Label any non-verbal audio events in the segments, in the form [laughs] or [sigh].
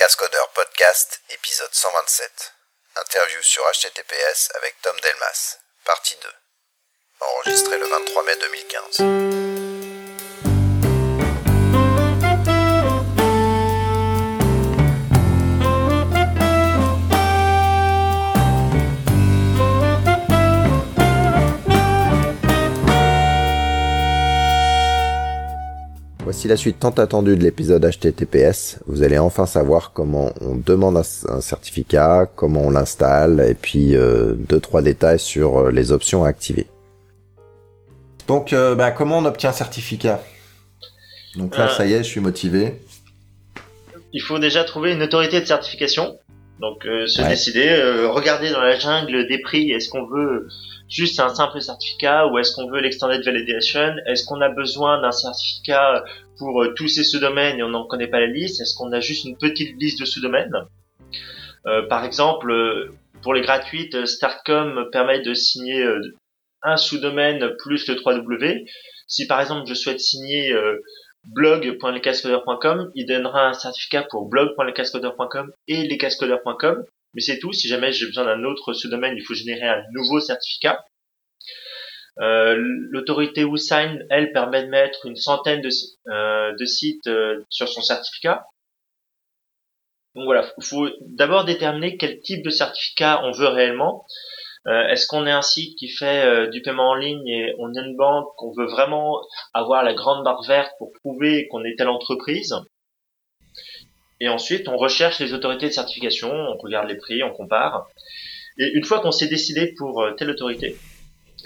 Cascodeurs Podcast, épisode 127. Interview sur HTTPS avec Tom Delmas, partie 2. Enregistré le 23 mai 2015. Voici la suite tant attendue de l'épisode HTTPS. Vous allez enfin savoir comment on demande un, un certificat, comment on l'installe, et puis euh, deux trois détails sur euh, les options à activer. Donc, euh, bah, comment on obtient un certificat? Donc là, Euh. ça y est, je suis motivé. Il faut déjà trouver une autorité de certification. Donc euh, se Ouais. décider, euh, regarder dans la jungle des prix, est-ce qu'on veut juste un simple certificat ou est-ce qu'on veut l'extended validation? Est-ce qu'on a besoin d'un certificat pour euh, tous ces sous-domaines et on n'en connaît pas la liste? Est-ce qu'on a juste une petite liste de sous-domaines? Euh, Par exemple, euh, pour les gratuites, euh, Startcom permet de signer euh, un sous-domaine plus le 3W. Si par exemple je souhaite signer euh, il donnera un certificat pour blog.lescascodeurs.com et lescascodeurs.com. Mais c'est tout. Si jamais j'ai besoin d'un autre sous-domaine, il faut générer un nouveau certificat. Euh, L'autorité WhoSign, elle, permet de mettre une centaine de, euh, sites euh, sur son certificat. Donc voilà, il faut d'abord déterminer quel type de certificat on veut réellement. Euh, Est-ce qu'on est un site qui fait du paiement en ligne et on est une banque qu'on veut vraiment avoir la grande barre verte pour prouver qu'on est telle entreprise? Et ensuite, on recherche les autorités de certification, on regarde les prix, on compare. Et une fois qu'on s'est décidé pour euh, telle autorité,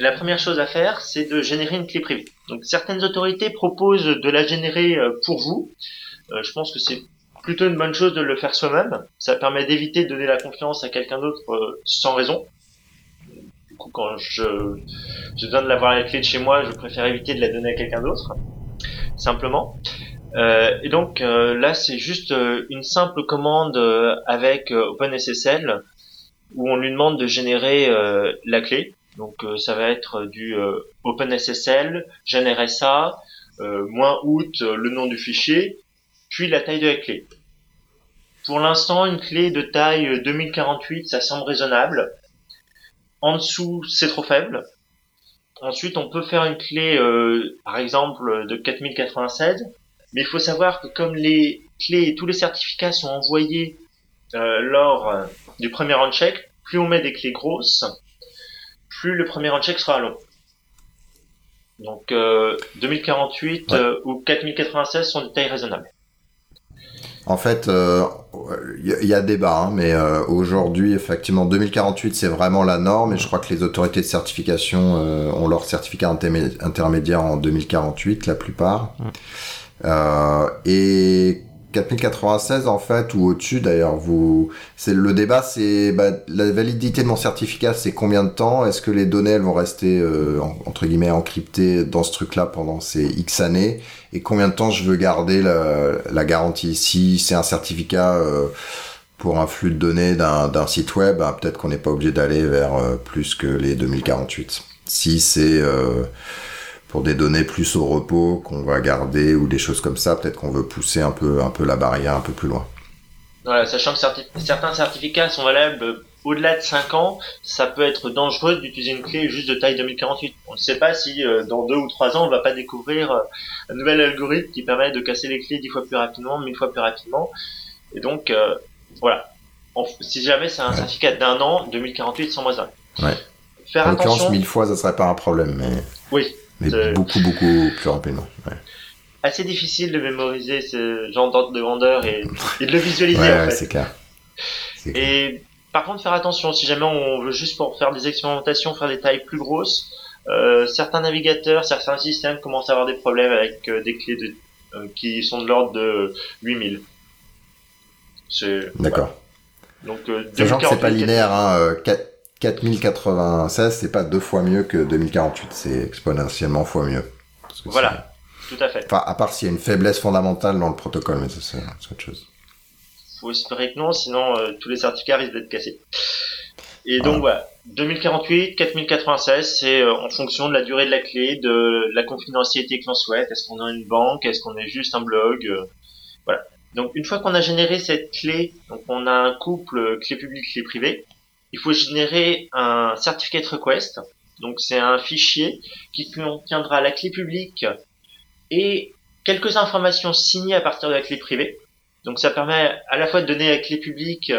la première chose à faire, c'est de générer une clé privée. Donc certaines autorités proposent de la générer euh, pour vous. Euh, je pense que c'est plutôt une bonne chose de le faire soi-même. Ça permet d'éviter de donner la confiance à quelqu'un d'autre sans raison. Du coup, quand je, je donne l'avoir la clé de chez moi, je préfère éviter de la donner à quelqu'un d'autre, simplement. Euh, et donc euh, là, c'est juste euh, une simple commande avec OpenSSL où on lui demande de générer la clé. Donc ça va être du OpenSSL, générer ça, moins out le nom du fichier, puis la taille de la clé. Pour l'instant, une clé de taille euh, 2048, ça semble raisonnable. En dessous, c'est trop faible. Ensuite, on peut faire une clé, par exemple, de 4096. Mais il faut savoir que comme les clés et tous les certificats sont envoyés euh, lors euh, du premier on-check, plus on met des clés grosses, plus le premier on-check sera long. Donc euh, 2048 Ouais. euh, ou 4096 sont des tailles raisonnables. En fait, il y, a- il y a débat, hein, mais euh, aujourd'hui, effectivement, 2048, c'est vraiment la norme, et je crois que les autorités de certification euh, ont leur certificat intermé- intermédiaire en 2048, la plupart. Euh, et 4096, en fait, ou au-dessus, d'ailleurs, vous, c'est le débat, c'est bah, la validité de mon certificat, c'est combien de temps? Est-ce que les données, elles vont rester euh, en- entre guillemets encryptées dans ce truc-là pendant ces X années? Et combien de temps je veux garder la, la garantie? Si c'est un certificat euh, pour un flux de données d'un d'un site web, bah, peut-être qu'on n'est pas obligé d'aller vers euh, plus que les 2048. Si c'est euh, pour des données plus au repos qu'on va garder ou des choses comme ça, peut-être qu'on veut pousser un peu, un peu la barrière un peu plus loin. Voilà, sachant que certi- certains certificats sont valables au-delà de 5 ans, ça peut être dangereux d'utiliser une clé juste de taille 2048. On ne sait pas si euh, dans 2 ou 3 ans, on va pas découvrir euh, un nouvel algorithme qui permet de casser les clés 10 fois plus rapidement, 1000 fois plus rapidement. Et donc, euh, voilà. Si jamais c'est un Ouais. certificat d'un an, 2048 sans moins un. Ouais. Faire En l'occurrence, attention. mille fois, ça serait pas un problème, mais, Oui. Mais C'est- beaucoup, beaucoup plus rapidement. Ouais, Assez difficile de mémoriser ce genre d'ordre de grandeur et, et de le visualiser Ouais, en fait. c'est clair. Et par contre, faire attention, si jamais on veut juste pour faire des expérimentations, faire des tailles plus grosses, euh, certains navigateurs, certains systèmes commencent à avoir des problèmes avec euh, des clés de, euh, qui sont de l'ordre de 8000. C'est, D'accord. voilà. Donc, euh, Sachant que c'est pas 2048, linéaire, hein, euh, 4 4096, c'est pas deux fois mieux que 2048, c'est exponentiellement fois mieux. Voilà. Tout à fait. Enfin, à part s'il y a une faiblesse fondamentale dans le protocole, mais ça c'est autre chose. Faut espérer que non, sinon euh, tous les certificats risquent d'être cassés. Et donc voilà, 2048, 4096, c'est euh, en fonction de la durée de la clé, de la confidentialité que l'on souhaite. Est-ce qu'on est une banque, est-ce qu'on est juste un blog, euh, voilà. Donc une fois qu'on a généré cette clé, donc on a un couple clé publique clé privée, il faut générer un certificate request. Donc c'est un fichier qui contiendra la clé publique et quelques informations signées à partir de la clé privée. Donc ça permet à la fois de donner la clé publique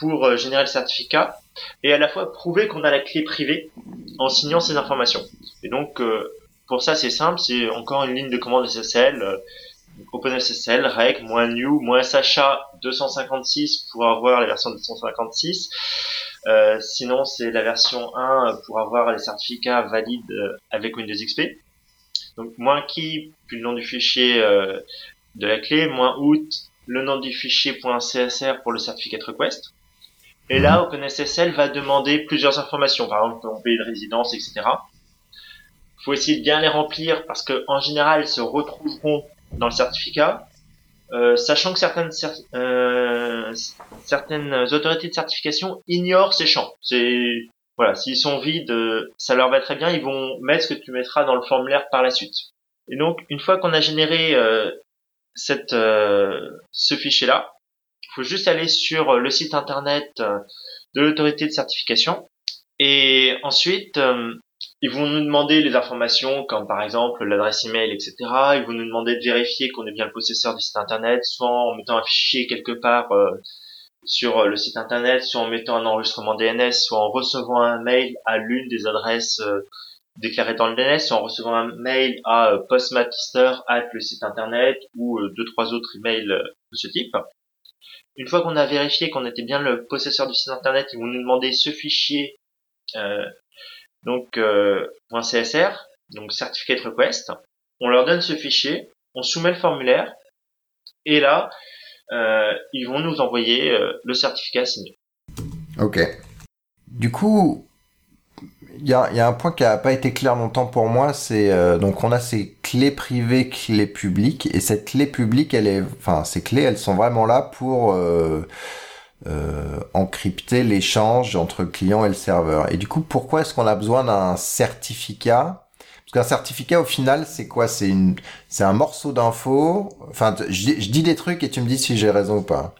pour euh, générer le certificat et à la fois prouver qu'on a la clé privée en signant ces informations. Et donc euh, pour ça c'est simple, c'est encore une ligne de commande SSL, euh, OpenSSL, reg, moins new, moins SHA 256 pour avoir la version 256. Euh, sinon c'est la version 1 pour avoir les certificats valides avec Windows XP. Donc moins key, puis le nom du fichier de la clé, moins out, le nom du fichier .csr pour le certificate request. Et là, OpenSSL va demander plusieurs informations, par exemple ton pays de résidence, etc. Il faut essayer de bien les remplir parce que en général, ils se retrouveront dans le certificat, euh, sachant que certaines euh, certaines autorités de certification ignorent ces champs. C'est voilà, s'ils sont vides, ça leur va très bien. Ils vont mettre ce que tu mettras dans le formulaire par la suite. Et donc, une fois qu'on a généré euh, cette euh, ce fichier-là, il faut juste aller sur euh, le site internet euh, de l'autorité de certification et ensuite euh, ils vont nous demander les informations comme par exemple l'adresse email, etc. Ils vont nous demander de vérifier qu'on est bien le possesseur du site internet, soit en mettant un fichier quelque part sur le site internet, soit en mettant un enregistrement DNS, soit en recevant un mail à l'une des adresses déclarées dans le DNS, soit en recevant un mail à postmaster at le site internet ou deux trois autres emails de ce type. Une fois qu'on a vérifié qu'on était bien le possesseur du site internet, ils vont nous demander ce fichier euh, donc euh, .csr, donc certificate request. On leur donne ce fichier, on soumet le formulaire et là euh, ils vont nous envoyer euh, le certificat signé. Ok. Du coup, il y a, y un point qui a pas été clair longtemps pour moi, c'est euh, donc on a ces clés privées, clés publiques, et cette clé publique, elle est, enfin ces clés, elles sont vraiment là pour euh, encrypter l'échange entre client et le serveur. Et du coup, pourquoi est-ce qu'on a besoin d'un certificat? Parce qu'un certificat, au final, c'est quoi? C'est un morceau d'info. Enfin, je, je, dis des trucs et tu me dis si j'ai raison ou pas.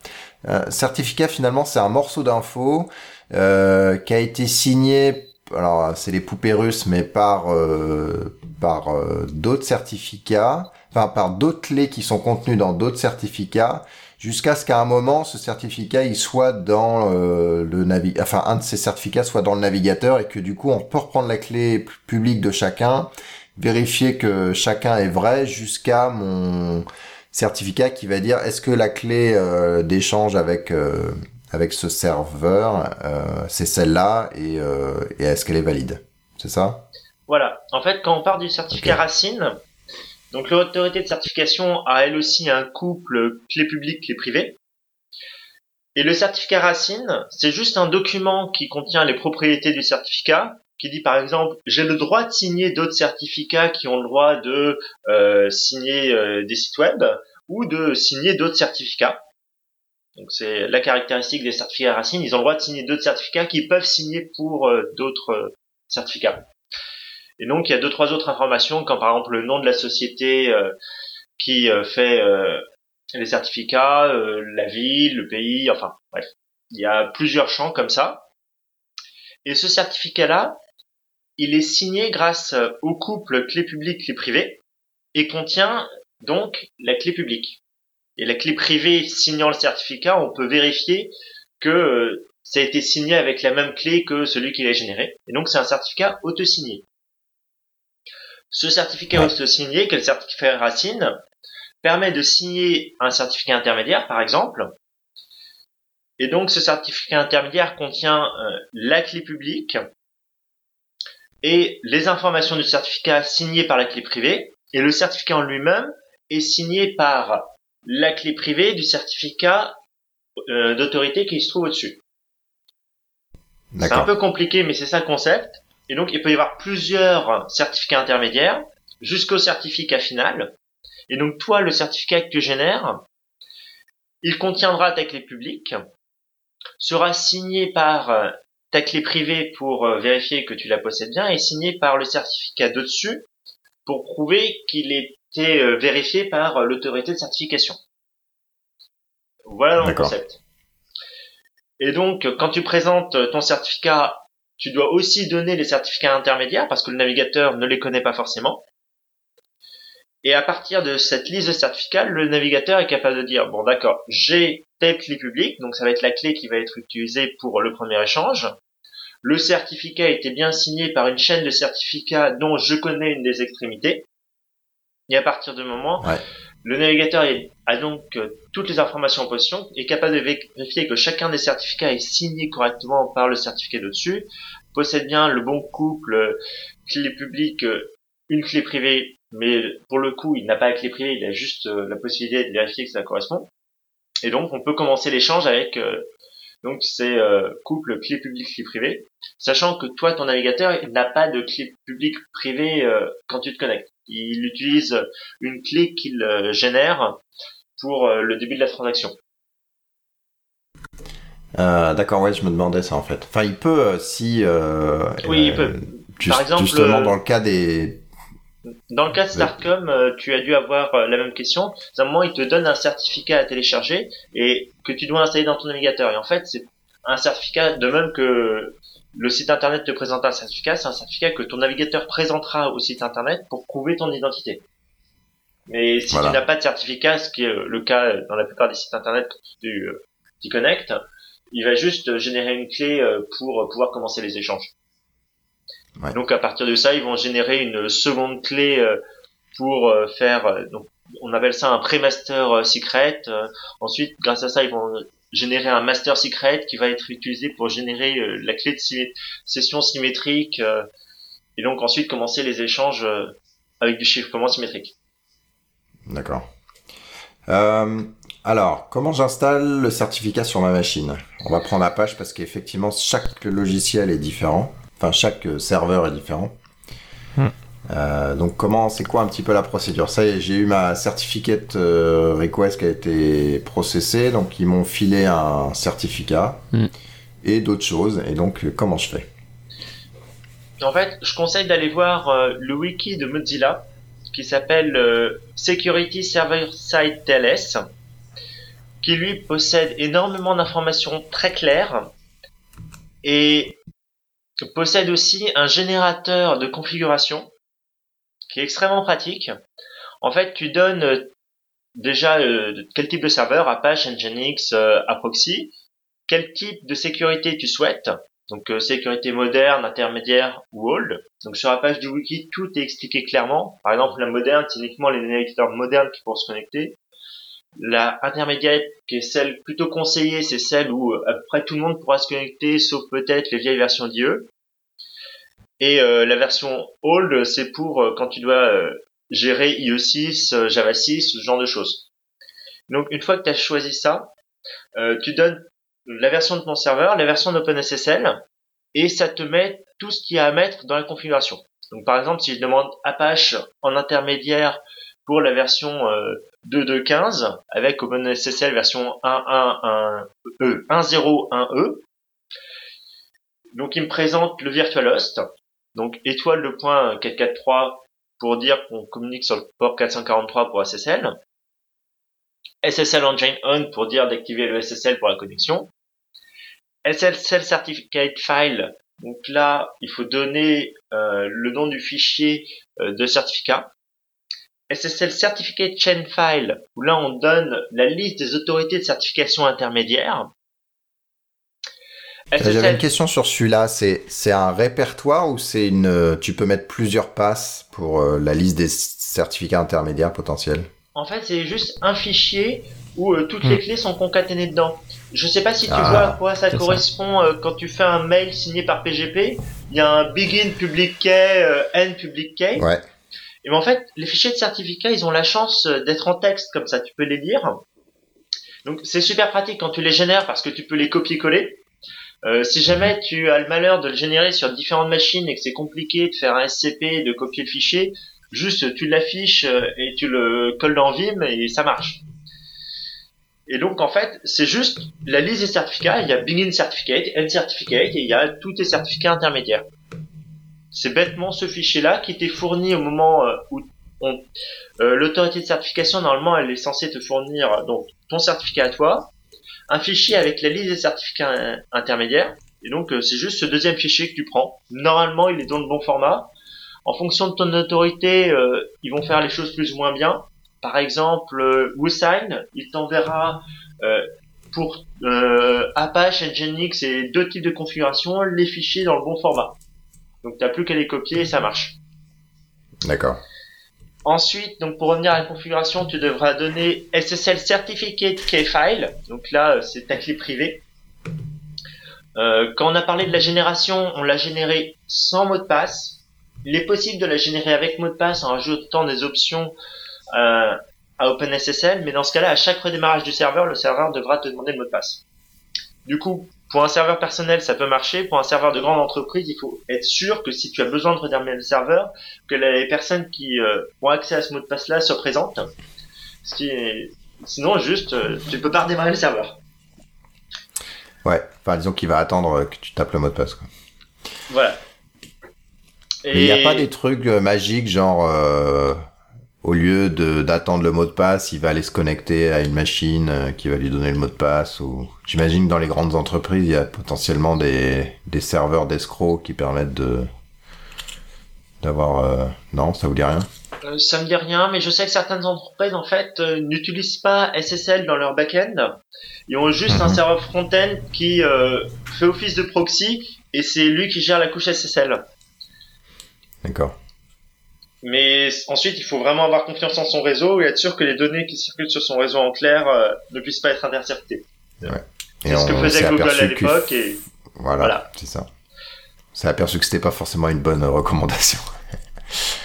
Un certificat, finalement, c'est un morceau d'info euh, qui a été signé alors c'est les poupées russes, mais par euh, par euh, d'autres certificats, enfin par d'autres clés qui sont contenues dans d'autres certificats, jusqu'à ce qu'à un moment ce certificat il soit dans euh, le navi, enfin un de ces certificats soit dans le navigateur et que du coup on peut reprendre la clé publique de chacun, vérifier que chacun est vrai jusqu'à mon certificat qui va dire est-ce que la clé euh, d'échange avec euh, avec ce serveur, euh, c'est celle-là et, euh, et est-ce qu'elle est valide? C'est ça? Voilà. En fait, quand on part du certificat okay. racine, donc l'autorité de certification a elle aussi un couple clé publique, clé privée. Et le certificat racine, c'est juste un document qui contient les propriétés du certificat, qui dit par exemple j'ai le droit de signer d'autres certificats qui ont le droit de euh, signer euh, des sites web ou de signer d'autres certificats. Donc c'est la caractéristique des certificats racines. Ils ont le droit de signer d'autres certificats qui peuvent signer pour euh, d'autres certificats. Et donc il y a deux trois autres informations, comme par exemple le nom de la société euh, qui euh, fait euh, les certificats, la ville, le pays, enfin bref. Il y a plusieurs champs comme ça. Et ce certificat-là, il est signé grâce au couple clé publique clé privée et contient donc la clé publique et la clé privée signant le certificat, on peut vérifier que ça a été signé avec la même clé que celui qui l'a généré. Et donc c'est un certificat auto-signé. Ce certificat auto-signé, que le certificat racine, permet de signer un certificat intermédiaire, par exemple. Et donc ce certificat intermédiaire contient euh, la clé publique et les informations du certificat signé par la clé privée. Et le certificat en lui-même est signé par la clé privée du certificat euh, d'autorité qui se trouve au-dessus. C'est un peu compliqué, mais c'est ça le concept. Et donc, il peut y avoir plusieurs certificats intermédiaires jusqu'au certificat final. Et donc, toi, le certificat que tu génères, il contiendra ta clé publique, sera signé par euh, ta clé privée pour euh, vérifier que tu la possèdes bien et signé par le certificat de dessus pour prouver qu'il est été vérifié par l'autorité de certification. Voilà le concept. Et donc, quand tu présentes ton certificat, tu dois aussi donner les certificats intermédiaires parce que le navigateur ne les connaît pas forcément. Et à partir de cette liste de certificats, le navigateur est capable de dire, bon d'accord, j'ai telle clé publique, donc ça va être la clé qui va être utilisée pour le premier échange. Le certificat a été bien signé par une chaîne de certificats dont je connais une des extrémités. Et à partir de moment, le navigateur a donc euh, toutes les informations en position, est capable de vérifier que chacun des certificats est signé correctement par le certificat de dessus, possède bien le bon couple euh, clé publique, euh, une clé privée, mais pour le coup, il n'a pas la clé privée, il a juste la possibilité de vérifier que ça correspond. Et donc, on peut commencer l'échange avec donc c'est couple clé publique clé privée, sachant que toi, ton navigateur, n'a pas de clé publique privée quand tu te connectes il utilise une clé qu'il euh, génère pour euh, le début de la transaction. Euh, d'accord, ouais, je me demandais ça en fait. Enfin, il peut si. oui, il peut. Par exemple, justement dans le cas des. Dans le cas de Startcom, tu as dû avoir la même question. À un moment, il te donne un certificat à télécharger et que tu dois installer dans ton navigateur. Et en fait, c'est un certificat de même que le site internet te présente un certificat, c'est un certificat que ton navigateur présentera au site internet pour prouver ton identité. Mais si tu n'as pas de certificat, ce qui est le cas dans la plupart des sites internet quand tu euh, t'y connectes, il va juste générer une clé euh, pour pouvoir commencer les échanges. Donc à partir de ça, ils vont générer une seconde clé euh, pour faire, donc on appelle ça un pré-master secret. Ensuite, grâce à ça, ils vont générer un master secret qui va être utilisé pour générer euh, la clé de session symétrique euh, et donc ensuite commencer les échanges euh, avec du chiffrement symétrique. D'accord. alors, comment j'installe le certificat sur ma machine? On va prendre la page parce qu'effectivement, chaque logiciel est différent. Enfin, chaque serveur est différent. Hmm. Euh, donc comment, c'est quoi un petit peu la procédure? Ça j'ai eu ma certificate euh, request qui a été processée, donc ils m'ont filé un certificat hmm. et d'autres choses. Et donc euh, comment je fais? En fait, je conseille d'aller voir le wiki de Mozilla qui s'appelle Security Server Side TLS, qui lui possède énormément d'informations très claires et possède aussi un générateur de configuration est extrêmement pratique. En fait, tu donnes euh, déjà euh, quel type de serveur, Apache, Nginx, euh, Aproxy, quel type de sécurité tu souhaites, donc sécurité moderne, intermédiaire ou old. Donc sur la page du wiki, tout est expliqué clairement. Par exemple, la moderne, c'est uniquement les navigateurs modernes qui pourront se connecter. La intermédiaire, qui est celle plutôt conseillée, c'est celle où à peu près tout le monde pourra se connecter, sauf peut-être les vieilles versions d'IE. Et euh, la version old, c'est pour euh, quand tu dois euh, gérer IE6, Java 6, ce genre de choses. Donc une fois que tu as choisi ça, tu donnes la version de ton serveur, la version d'OpenSSL, et ça te met tout ce qu'il y a à mettre dans la configuration. Donc par exemple, si je demande Apache en intermédiaire pour la version 2.2.15 avec OpenSSL version 1.1.1e, 1.0.1e, donc il me présente le virtualhost, donc étoile le point 443 pour dire qu'on communique sur le port 443 pour SSL. SSL Engine On pour dire d'activer le SSL pour la connexion. SSL Certificate File. Donc là, il faut donner euh, le nom du fichier euh, de certificat. SSL Certificate Chain File, où là on donne la liste des autorités de certification intermédiaires. J'avais une question sur celui-là. C'est c'est un répertoire ou c'est une tu peux mettre plusieurs passes pour euh, la liste des certificats intermédiaires potentiels? En fait, c'est juste un fichier où euh, toutes les hmm. clés sont concaténées dedans. Je sais pas si tu ah, vois à quoi ça correspond euh, quand tu fais un mail signé par PGP. Il y a un begin public key, end public key. Ouais. Et ben, en fait, les fichiers de certificats, ils ont la chance d'être en texte comme ça, tu peux les lire. Donc c'est super pratique quand tu les génères parce que tu peux les copier-coller. Euh, si jamais tu as le malheur de le générer sur différentes machines et que c'est compliqué de faire un SCP, de copier le fichier, juste tu l'affiches euh, et tu le colles dans Vim et ça marche. Et donc en fait, c'est juste la liste des certificats, il y a Begin Certificate, End Certificate et il y a tous tes certificats intermédiaires. C'est bêtement ce fichier-là qui t'est fourni au moment euh, où l'autorité de certification normalement elle est censée te fournir donc ton certificat à toi, un fichier avec la liste des certificats intermédiaires. Et donc c'est juste ce deuxième fichier que tu prends. Normalement, il est dans le bon format. En fonction de ton autorité, ils vont faire les choses plus ou moins bien. Par exemple, euh, WooSign, il t'enverra euh, pour euh, Apache, Nginx et deux types de configuration les fichiers dans le bon format. Donc t'as plus qu'à les copier et ça marche. D'accord. Ensuite, donc pour revenir à la configuration, tu devras donner SSL Certificate Keyfile. Donc là, c'est ta clé privée. quand on a parlé de la génération, on l'a générée sans mot de passe. Il est possible de la générer avec mot de passe en ajoutant des options euh, à OpenSSL, mais dans ce cas-là, à chaque redémarrage du serveur, le serveur devra te demander le mot de passe. Du coup, pour un serveur personnel, ça peut marcher. Pour un serveur de grande entreprise, il faut être sûr que si tu as besoin de redémarrer le serveur, que les personnes qui euh, ont accès à ce mot de passe-là soient présentes. Ce qui Sinon, juste, euh, tu peux pas redémarrer le serveur. Ouais, enfin, disons qu'il va attendre que tu tapes le mot de passe. Quoi. Voilà. Et il n'y a pas des trucs magiques, genre au lieu d'attendre le mot de passe, il va aller se connecter à une machine euh, qui va lui donner le mot de passe. Ou j'imagine que dans les grandes entreprises, il y a potentiellement des, des serveurs d'escrocs qui permettent de d'avoir. Euh, non, ça vous dit rien? Euh, Ça me dit rien, mais je sais que certaines entreprises en fait n'utilisent pas SSL dans leur back-end. Ils ont juste un mhm. serveur front-end qui fait office de proxy et c'est lui qui gère la couche SSL. D'accord. Mais ensuite, il faut vraiment avoir confiance en son réseau et être sûr que les données qui circulent sur son réseau en clair euh, ne puissent pas être interceptées. Ouais. C'est ce que faisait Google à l'époque. Et... Voilà, c'est ça. On s'est aperçu que c'était pas forcément une bonne recommandation.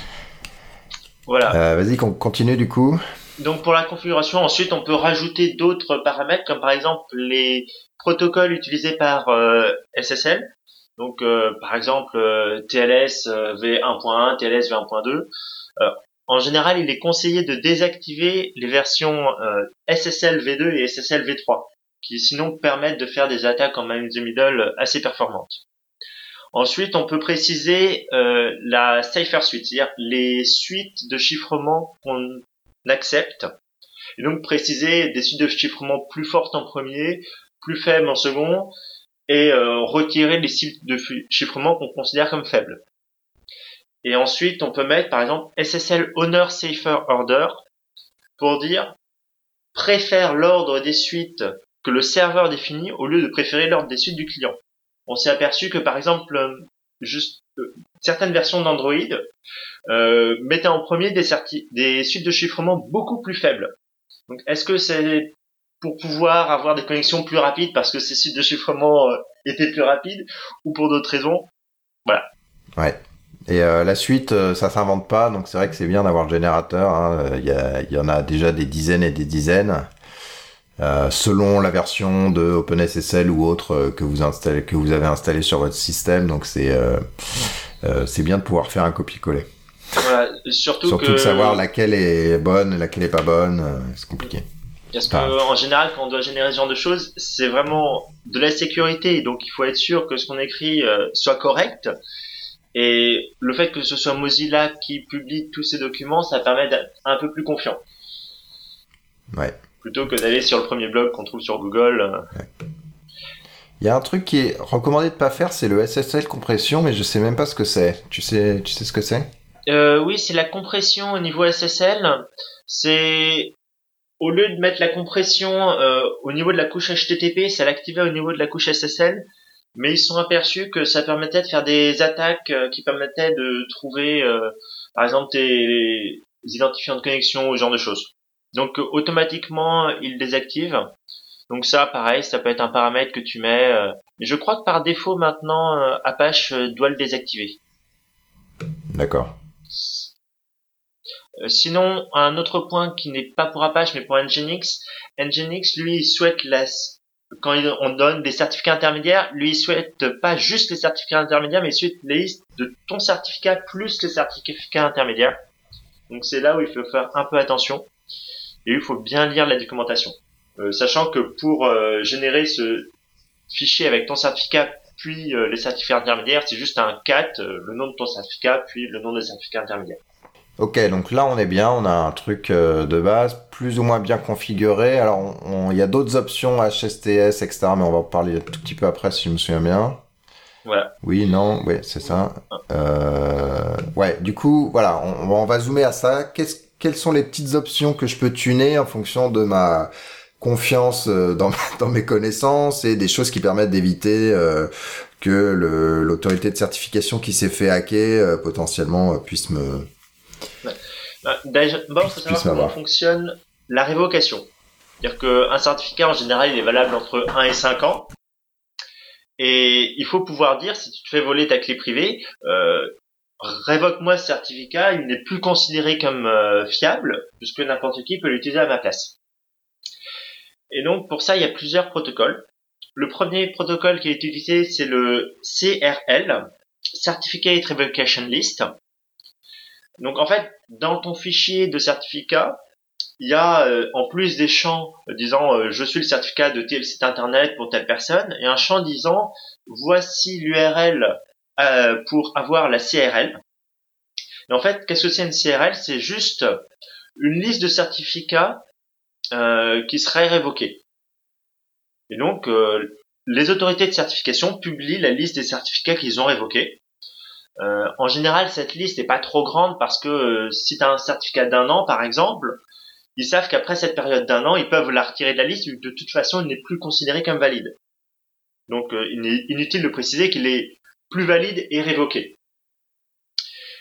[laughs] voilà. Euh, Vas-y, continue du coup. Donc pour la configuration, ensuite on peut rajouter d'autres paramètres comme par exemple les protocoles utilisés par euh, SSL. Donc, euh, par exemple, euh, TLS V1.1, TLS V1.2. en général, il est conseillé de désactiver les versions euh, SSL V2 et SSL V3, qui sinon permettent de faire des attaques en man the middle assez performantes. Ensuite, on peut préciser la Cipher Suite, c'est-à-dire les suites de chiffrement qu'on accepte. Et donc préciser des suites de chiffrement plus fortes en premier, plus faibles en second, et euh, retirer les sites de chiffrement qu'on considère comme faibles. Et ensuite, on peut mettre par exemple SSL Honor Safer Order pour dire préfère l'ordre des suites que le serveur définit au lieu de préférer l'ordre des suites du client. On s'est aperçu que par exemple, euh, juste euh, certaines versions d'Android euh, mettaient en premier des, des suites de chiffrement beaucoup plus faibles. Donc, est-ce que c'est pour pouvoir avoir des connexions plus rapides parce que ces sites de chiffrement euh, étaient plus rapides ou pour d'autres raisons. Voilà. Ouais. Et euh, la suite, euh, ça s'invente pas, donc c'est vrai que c'est bien d'avoir le générateur. Hein. Il y, y, en a déjà des dizaines et des dizaines. selon la version de OpenSSL ou autre que vous installez, que vous avez installé sur votre système, donc c'est c'est bien de pouvoir faire un copier-coller. Voilà, surtout, surtout que... de savoir laquelle est bonne, laquelle est pas bonne, c'est compliqué. Parce qu'en général, quand on doit générer ce genre de choses, c'est vraiment de la sécurité. Donc, il faut être sûr que ce qu'on écrit euh, soit correct. Et le fait que ce soit Mozilla qui publie tous ces documents, ça permet d'être un peu plus confiant. Ouais. Plutôt que d'aller sur le premier blog qu'on trouve sur Google. Euh. Il y a un truc qui est recommandé de pas faire, c'est le SSL compression, mais je sais même pas ce que c'est. Tu sais, tu sais ce que c'est? Euh, Oui, c'est la compression au niveau SSL. C'est au lieu de mettre la compression euh, au niveau de la couche HTTP, ça l'activait au niveau de la couche SSL. Mais ils sont aperçus que ça permettait de faire des attaques euh, qui permettaient de trouver, euh, par exemple, des, identifiants de connexion ou ce genre de choses. Donc automatiquement, ils désactivent. Donc ça, pareil, ça peut être un paramètre que tu mets. je crois que par défaut maintenant, Apache doit le désactiver. D'accord. Euh, sinon, un autre point qui n'est pas pour Apache mais pour Nginx, Nginx lui il souhaite la, quand on donne des certificats intermédiaires, lui il souhaite pas juste les certificats intermédiaires mais il souhaite les listes de ton certificat plus les certificats intermédiaires. Donc c'est là où il faut faire un peu attention et il faut bien lire la documentation. Euh, sachant que pour euh, générer ce fichier avec ton certificat puis les certificats intermédiaires, c'est juste un cat, le nom de ton certificat puis le nom des certificats intermédiaires. Ok, donc là on est bien, on a un truc euh, de base plus ou moins bien configuré. Alors il y a d'autres options HSTS, etc. Mais on va en parler un tout petit peu après si je me souviens bien. Voilà. Oui, non, oui, c'est ça. Euh, ouais, du coup, voilà, on, on va zoomer à ça. Qu'est-ce, quelles sont les petites options que je peux tuner en fonction de ma confiance euh, dans, dans mes connaissances et des choses qui permettent d'éviter euh, que l'autorité de certification qui s'est fait hacker euh, potentiellement puisse me bah, D'abord, il faut savoir comment fonctionne la révocation. C'est-à-dire qu'un certificat, en général, il est valable entre 1 et 5 ans. Et il faut pouvoir dire, si tu te fais voler ta clé privée, euh, révoque-moi ce certificat, il n'est plus considéré comme euh, fiable, puisque n'importe qui peut l'utiliser à ma place. Et donc pour ça, il y a plusieurs protocoles. Le premier protocole qui est utilisé, c'est le CRL, Certificate Revocation List. Donc en fait, dans ton fichier de certificat, il y a euh, en plus des champs disant euh, je suis le certificat de tel site internet pour telle personne et un champ disant voici l'URL euh, pour avoir la CRL. En fait, qu'est-ce que c'est une CRL C'est juste une liste de certificats qui seraient révoqués. Et donc, les autorités de certification publient la liste des certificats qu'ils ont révoqués. En général, cette liste n'est pas trop grande parce que si tu as un certificat d'un an, par exemple, ils savent qu'après cette période d'un an, ils peuvent la retirer de la liste, de toute façon, il n'est plus considéré comme valide. Donc, euh, il est inutile de préciser qu'il est plus valide et révoqué.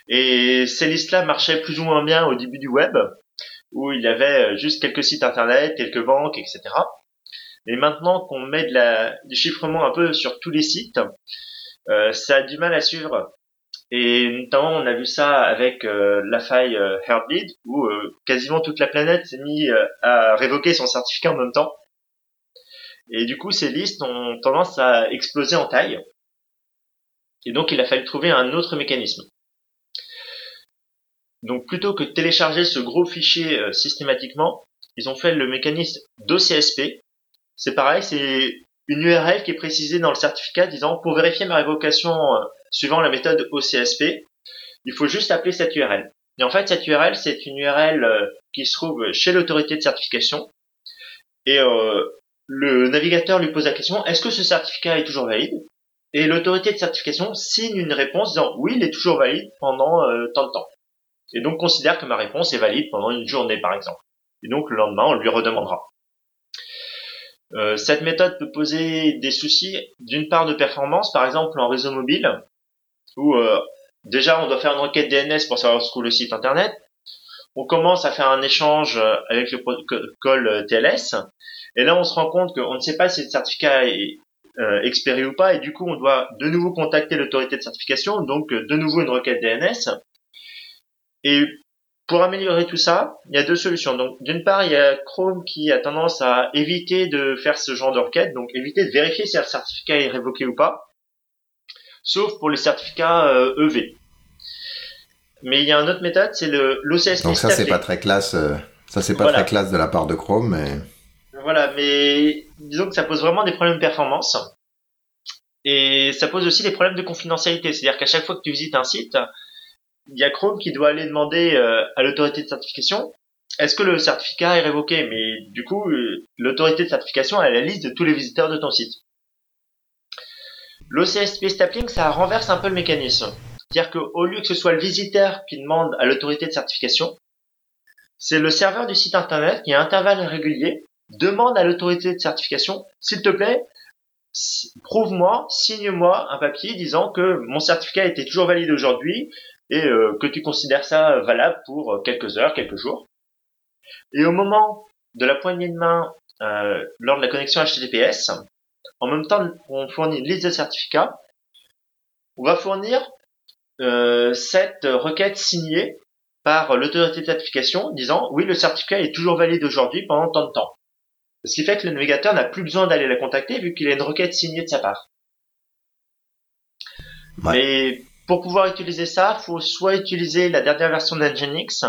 Et ces listes-là marchaient plus ou moins bien au début du web, où il y avait euh, juste quelques sites internet, quelques banques, etc. Et maintenant qu'on met de la, du chiffrement un peu sur tous les sites, euh, ça a du mal à suivre et notamment, on a vu ça avec euh, la faille euh, Heartbleed, où euh, quasiment toute la planète s'est mise euh, à révoquer son certificat en même temps. Et du coup, ces listes ont tendance à exploser en taille. Et donc, il a fallu trouver un autre mécanisme. Donc, plutôt que de télécharger ce gros fichier systématiquement, ils ont fait le mécanisme d'OCSP. C'est pareil, c'est une URL qui est précisée dans le certificat disant pour vérifier ma révocation suivant la méthode OCSP, il faut juste appeler cette URL. Et en fait, cette URL, c'est une URL euh, qui se trouve chez l'autorité de certification. Et euh, le navigateur lui pose la question, est-ce que ce certificat est toujours valide? Et l'autorité de certification signe une réponse disant, oui, il est toujours valide pendant euh, tant de temps. Et donc considère que ma réponse est valide pendant une journée, par exemple. Et donc le lendemain, on lui redemandera. cette méthode peut poser des soucis d'une part de performance, par exemple en réseau mobile, où euh, déjà on doit faire une requête DNS pour savoir ce qu'est le site internet. On commence à faire un échange euh, avec le protocole euh, TLS. Et là, on se rend compte qu'on ne sait pas si le certificat est euh, expiré ou pas. Et du coup, on doit de nouveau contacter l'autorité de certification. Donc, de nouveau une requête DNS. Et pour améliorer tout ça, il y a deux solutions. Donc, d'une part, il y a Chrome qui a tendance à éviter de faire ce genre de requête. Donc, éviter de vérifier si le certificat est révoqué ou pas sauf pour les certificats EV. Euh, e mais il y a une autre méthode, c'est le l'OCSP. Donc ça c'est pas très classe, euh, ça c'est pas très classe de la part de Chrome, mais. Voilà, mais disons que ça pose vraiment des problèmes de performance. Et ça pose aussi des problèmes de confidentialité. C'est-à-dire qu'à chaque fois que tu visites un site, il y a Chrome qui doit aller demander euh, à l'autorité de certification est-ce que le certificat est révoqué? Mais du coup, l'autorité de certification a la liste de tous les visiteurs de ton site. L'OCSP Stapling, ça renverse un peu le mécanisme. C'est-à-dire qu'au lieu que ce soit le visiteur qui demande à l'autorité de certification, c'est le serveur du site internet qui, à intervalles réguliers, demande à l'autorité de certification, s'il te plaît, prouve-moi, signe-moi un papier disant que mon certificat était toujours valide aujourd'hui et euh, que tu considères ça valable pour quelques heures, quelques jours. Et au moment de la poignée de main euh, lors de la connexion HTTPS, en même temps on fournit une liste de certificats, on va fournir euh, cette requête signée par l'autorité de certification disant oui le certificat est toujours valide aujourd'hui pendant tant de temps. Ce qui fait que le navigateur n'a plus besoin d'aller la contacter vu qu'il a une requête signée de sa part. Mais pour pouvoir utiliser ça, il faut soit utiliser la dernière version d'Nginx,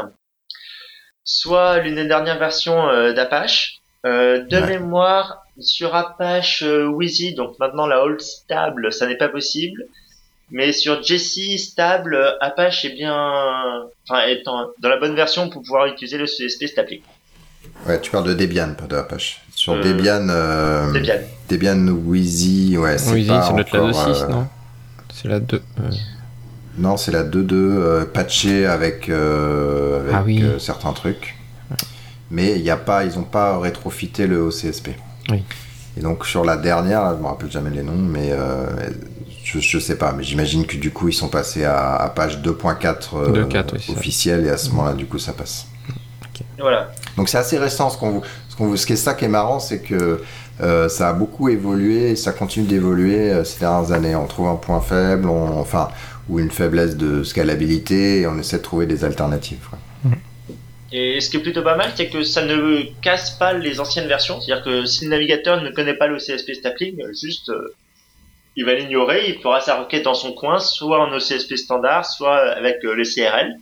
soit l'une des dernières versions euh, d'Apache. Euh, de mémoire, sur Apache euh, Wheezy, donc maintenant la hold stable, ça n'est pas possible. Mais sur Jessie stable, Apache est bien, enfin, étant dans la bonne version pour pouvoir utiliser le CSP stable. Ouais, tu parles de Debian, pas de Apache. Sur Debian, euh, Debian. Debian Wheezy, ouais, c'est Wheezy, pas ça doit être la encore, 2.6, euh, non? C'est la 2. euh, Non, c'est la 2.2 euh, patchée avec, euh, avec Ah oui. euh, certains trucs. Mais il y a pas, ils n'ont pas rétrofité le OCSP. Oui. Et donc sur la dernière, là, je me rappelle jamais les noms, mais euh, je, je sais pas, mais j'imagine que du coup ils sont passés à, à page 2.4 euh, 2.4, oui, officielle et à ce moment-là du coup ça passe. Voilà. Donc c'est assez récent ce qu'on vous, ce qu'on vous, ce qui est ça qui est marrant, c'est que euh, ça a beaucoup évolué et ça continue d'évoluer euh, ces dernières années. On trouve un point faible, on- enfin ou une faiblesse de scalabilité et on essaie de trouver des alternatives. quoi. Et ce qui est plutôt pas mal, c'est que ça ne casse pas les anciennes versions. C'est-à-dire que si le navigateur ne connaît pas le CSP Stapling, juste euh, il va l'ignorer, il fera sa requête dans son coin, soit en OCSP standard, soit avec euh, les CRL,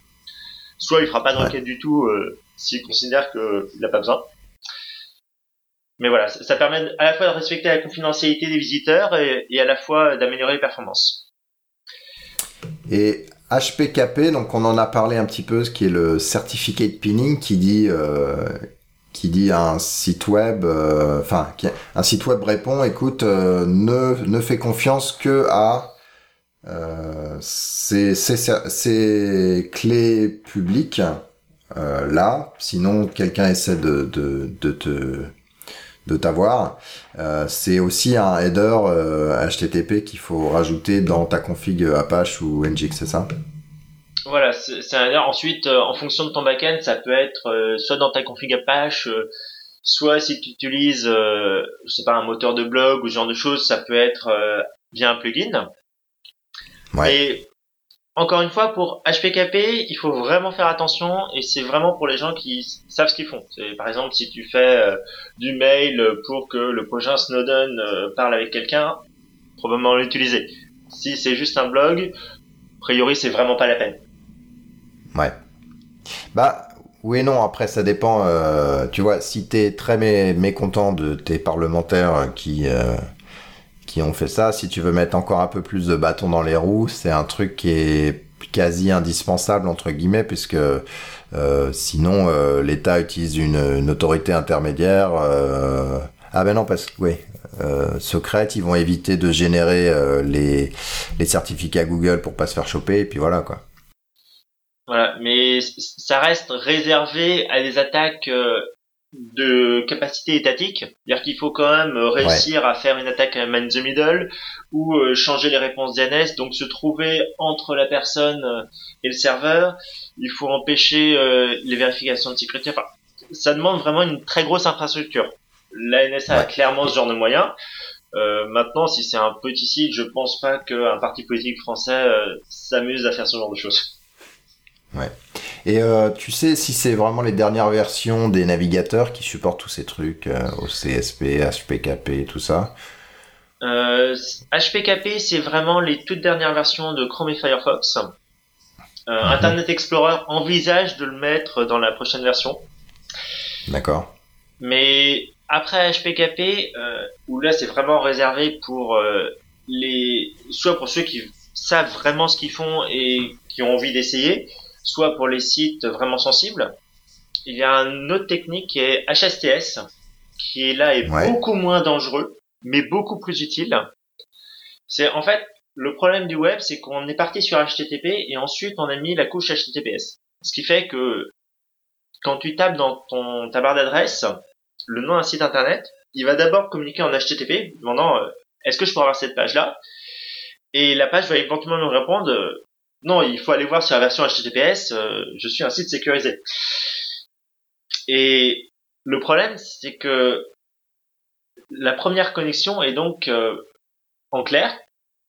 soit il fera pas de Ouais. requête du tout euh, s'il considère qu'il n'a pas besoin. Mais voilà, ça, ça permet à la fois de respecter la confidentialité des visiteurs et, et à la fois d'améliorer les performances. Et HPKP, donc on en a parlé un petit peu, ce qui est le certificate pinning, qui dit euh, qui dit un site web, euh, enfin un site web répond, écoute, euh, ne ne fais confiance que à ces, ces, ces clés publiques là, sinon quelqu'un essaie de de de te de t'avoir. Euh, c'est aussi un header euh, HTTP qu'il faut rajouter dans ta config Apache ou Nginx, c'est ça? Voilà, c'est c'est un Ensuite, euh, en fonction de ton backend, ça peut être euh, soit dans ta config Apache, euh, soit si tu utilises, euh, sais pas, un moteur de blog ou ce genre de choses, ça peut être euh, via un plugin. Ouais. Et encore une fois, pour HPKP, il faut vraiment faire attention et c'est vraiment pour les gens qui savent ce qu'ils font. Par exemple, si tu fais euh, du mail pour que le prochain Snowden euh, parle avec quelqu'un, probablement l'utiliser. Si c'est juste un blog, a priori, c'est vraiment pas la peine. Ouais. Bah, oui et non, après ça dépend. euh, tu vois, si t'es très mé- mécontent de tes parlementaires qui, euh, qui ont fait ça, si tu veux mettre encore un peu plus de bâton dans les roues, c'est un truc qui est quasi indispensable, entre guillemets, puisque euh, sinon euh, l'État utilise une, une autorité intermédiaire. euh, Ah ben non, parce que, oui, euh, secrète, ils vont éviter de générer euh, les, les certificats Google pour pas se faire choper, et puis voilà, quoi. Voilà, mais ça reste réservé à des attaques euh, de capacité étatique. C'est-à-dire qu'il faut quand même euh, réussir à faire une attaque à man the middle ou euh, changer les réponses DNS, donc se trouver entre la personne euh, et le serveur. Il faut empêcher euh, les vérifications de sécurité. Enfin, ça demande vraiment une très grosse infrastructure. La NSA a Ouais. clairement ce genre de moyens. Euh, maintenant, si c'est un petit site, je pense pas qu'un parti politique français s'amuse à faire ce genre de choses. Et euh, tu sais si c'est vraiment les dernières versions des navigateurs qui supportent tous ces trucs, euh, au CSP, HPKP et tout ça? Euh, HPKP, c'est vraiment les toutes dernières versions de Chrome et Firefox. Euh, Internet Explorer envisage de le mettre dans la prochaine version. D'accord Mais après HPKP, euh, où là c'est vraiment réservé pour euh, les, soit pour ceux qui savent vraiment ce qu'ils font et qui ont envie d'essayer, soit pour les sites vraiment sensibles. Il y a une autre technique qui est HSTS, qui est là est Ouais. beaucoup moins dangereux, mais beaucoup plus utile. C'est en fait le problème du web, c'est qu'on est parti sur HTTP et ensuite on a mis la couche HTTPS. Ce qui fait que quand tu tapes dans ton ta barre d'adresse le nom d'un site internet, il va d'abord communiquer en HTTP, demandant euh, est-ce que je peux avoir cette page-là? Et la page va éventuellement nous répondre euh, non, il faut aller voir sur la version HTTPS, euh, je suis un site sécurisé. Et le problème, c'est que la première connexion est donc euh, en clair,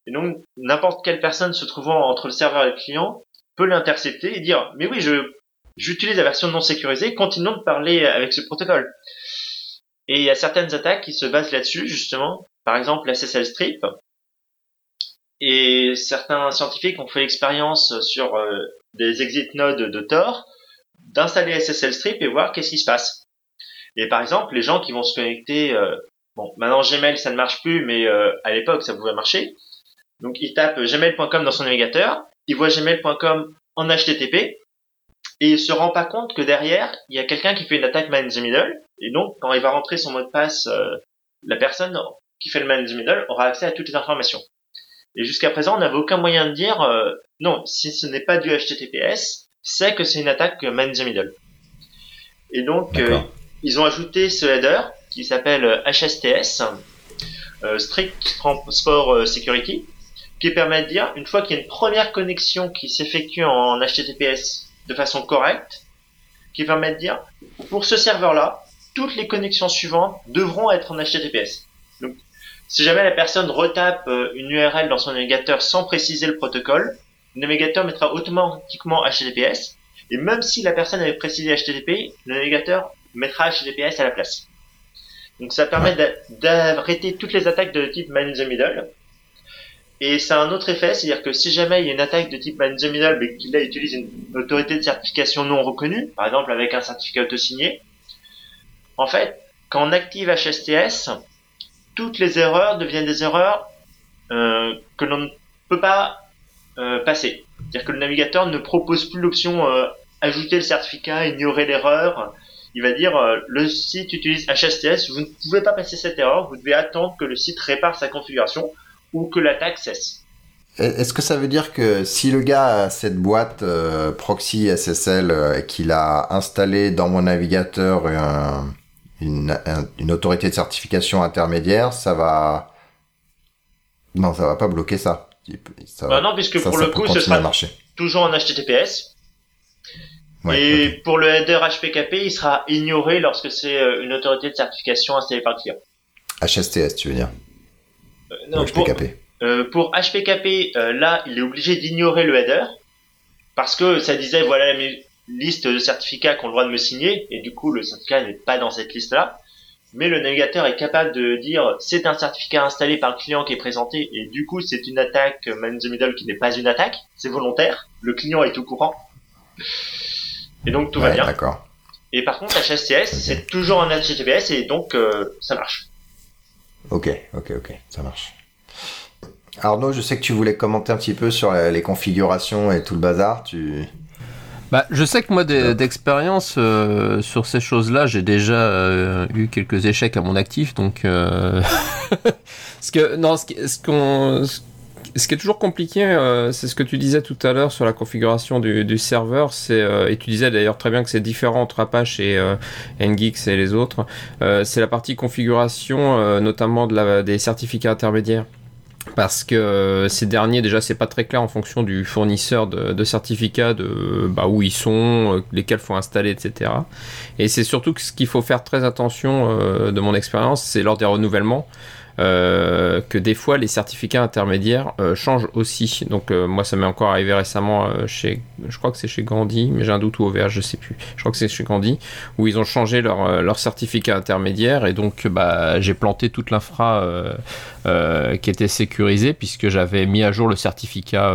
et donc n'importe quelle personne se trouvant entre le serveur et le client peut l'intercepter et dire mais oui, je j'utilise la version non sécurisée, continuons de parler avec ce protocole. Et il y a certaines attaques qui se basent là-dessus, justement. Par exemple, la SSL strip. Et certains scientifiques ont fait l'expérience sur euh, des exit nodes de Tor d'installer SSL strip et voir qu'est-ce qui se passe. Et par exemple, les gens qui vont se connecter, euh, bon, maintenant Gmail ça ne marche plus, mais euh, à l'époque ça pouvait marcher. Donc il tape gmail.com dans son navigateur, il voit gmail.com en HTTP, et il se rend pas compte que derrière, il y a quelqu'un qui fait une attaque man in the middle, et donc quand il va rentrer son mot de passe, euh, la personne qui fait le man in the middle aura accès à toutes les informations. Et jusqu'à présent, on n'avait aucun moyen de dire, euh, non, si ce n'est pas du HTTPS, c'est que c'est une attaque man in the middle. Et donc, euh, ils ont ajouté ce header qui s'appelle HSTS, Strict Transport Security, qui permet de dire, une fois qu'il y a une première connexion qui s'effectue en HTTPS de façon correcte, qui permet de dire, pour ce serveur-là, toutes les connexions suivantes devront être en HTTPS. Si jamais la personne retape euh, une URL dans son navigateur sans préciser le protocole, le navigateur mettra automatiquement HTTPS, et même si la personne avait précisé HTTP, le navigateur mettra HTTPS à la place. Donc ça permet d'arrêter toutes les attaques de type man in the middle, et ça a un autre effet, c'est-à-dire que si jamais il y a une attaque de type man the middle, mais qu'il utilise une autorité de certification non reconnue, par exemple avec un certificat auto-signé, en fait, quand on active HSTS, toutes les erreurs deviennent des erreurs euh, que l'on ne peut pas euh, passer. C'est-à-dire que le navigateur ne propose plus l'option euh, ajouter le certificat, ignorer l'erreur. Il va dire le site utilise HSTS, vous ne pouvez pas passer cette erreur, vous devez attendre que le site répare sa configuration ou que l'attaque cesse. Est-ce que ça veut dire que si le gars a cette boîte euh, proxy SSL euh, qu'il a installé dans mon navigateur une, autorité de certification intermédiaire, ça va non, ça va pas bloquer ça. bah non, puisque pour le coup, ce sera toujours en HTTPS. et pour le header HPKP, il sera ignoré lorsque c'est euh, une autorité de certification installée par le client. HSTS, tu veux dire? Euh, non, HPKP. Euh, pour, HPKP, euh, là, il est obligé d'ignorer le header parce que ça disait voilà la liste de certificats qu'on a le droit de me signer et du coup le certificat n'est pas dans cette liste là. Mais le navigateur est capable de dire c'est un certificat installé par le client qui est présenté et du coup c'est une attaque man in the middle qui n'est pas une attaque, c'est volontaire. Le client est au courant et donc tout va bien. D'accord. Et par contre HSTS c'est toujours en HTTPS et donc ça marche. Ok, ok, ok, ça marche. Arnaud, je sais que tu voulais commenter un petit peu sur les configurations et tout le bazar. Tu... Bah, je sais que moi, d'expérience euh, sur ces choses-là, j'ai déjà euh, eu quelques échecs à mon actif, donc. Euh... [laughs] ce que non, ce qu'on ce qui est toujours compliqué, euh, c'est ce que tu disais tout à l'heure sur la configuration du, serveur. C'est euh, et tu disais d'ailleurs très bien que c'est différent entre Apache et euh, Nginx et les autres. c'est la partie configuration, notamment de la, des certificats intermédiaires parce que ces derniers déjà c'est pas très clair en fonction du fournisseur de, certificats de bah, où ils sont lesquels faut installer etc et c'est surtout que ce qu'il faut faire très attention de mon expérience c'est lors des renouvellements euh, que des fois les certificats intermédiaires euh, changent aussi. Donc euh, moi ça m'est encore arrivé récemment chez, je crois que c'est chez Gandhi, mais j'ai un doute ou vert, je sais plus. Je crois que c'est chez Gandhi où ils ont changé leur, leur certificat intermédiaire et donc bah, j'ai planté toute l'infra qui était sécurisée puisque j'avais mis à jour le certificat,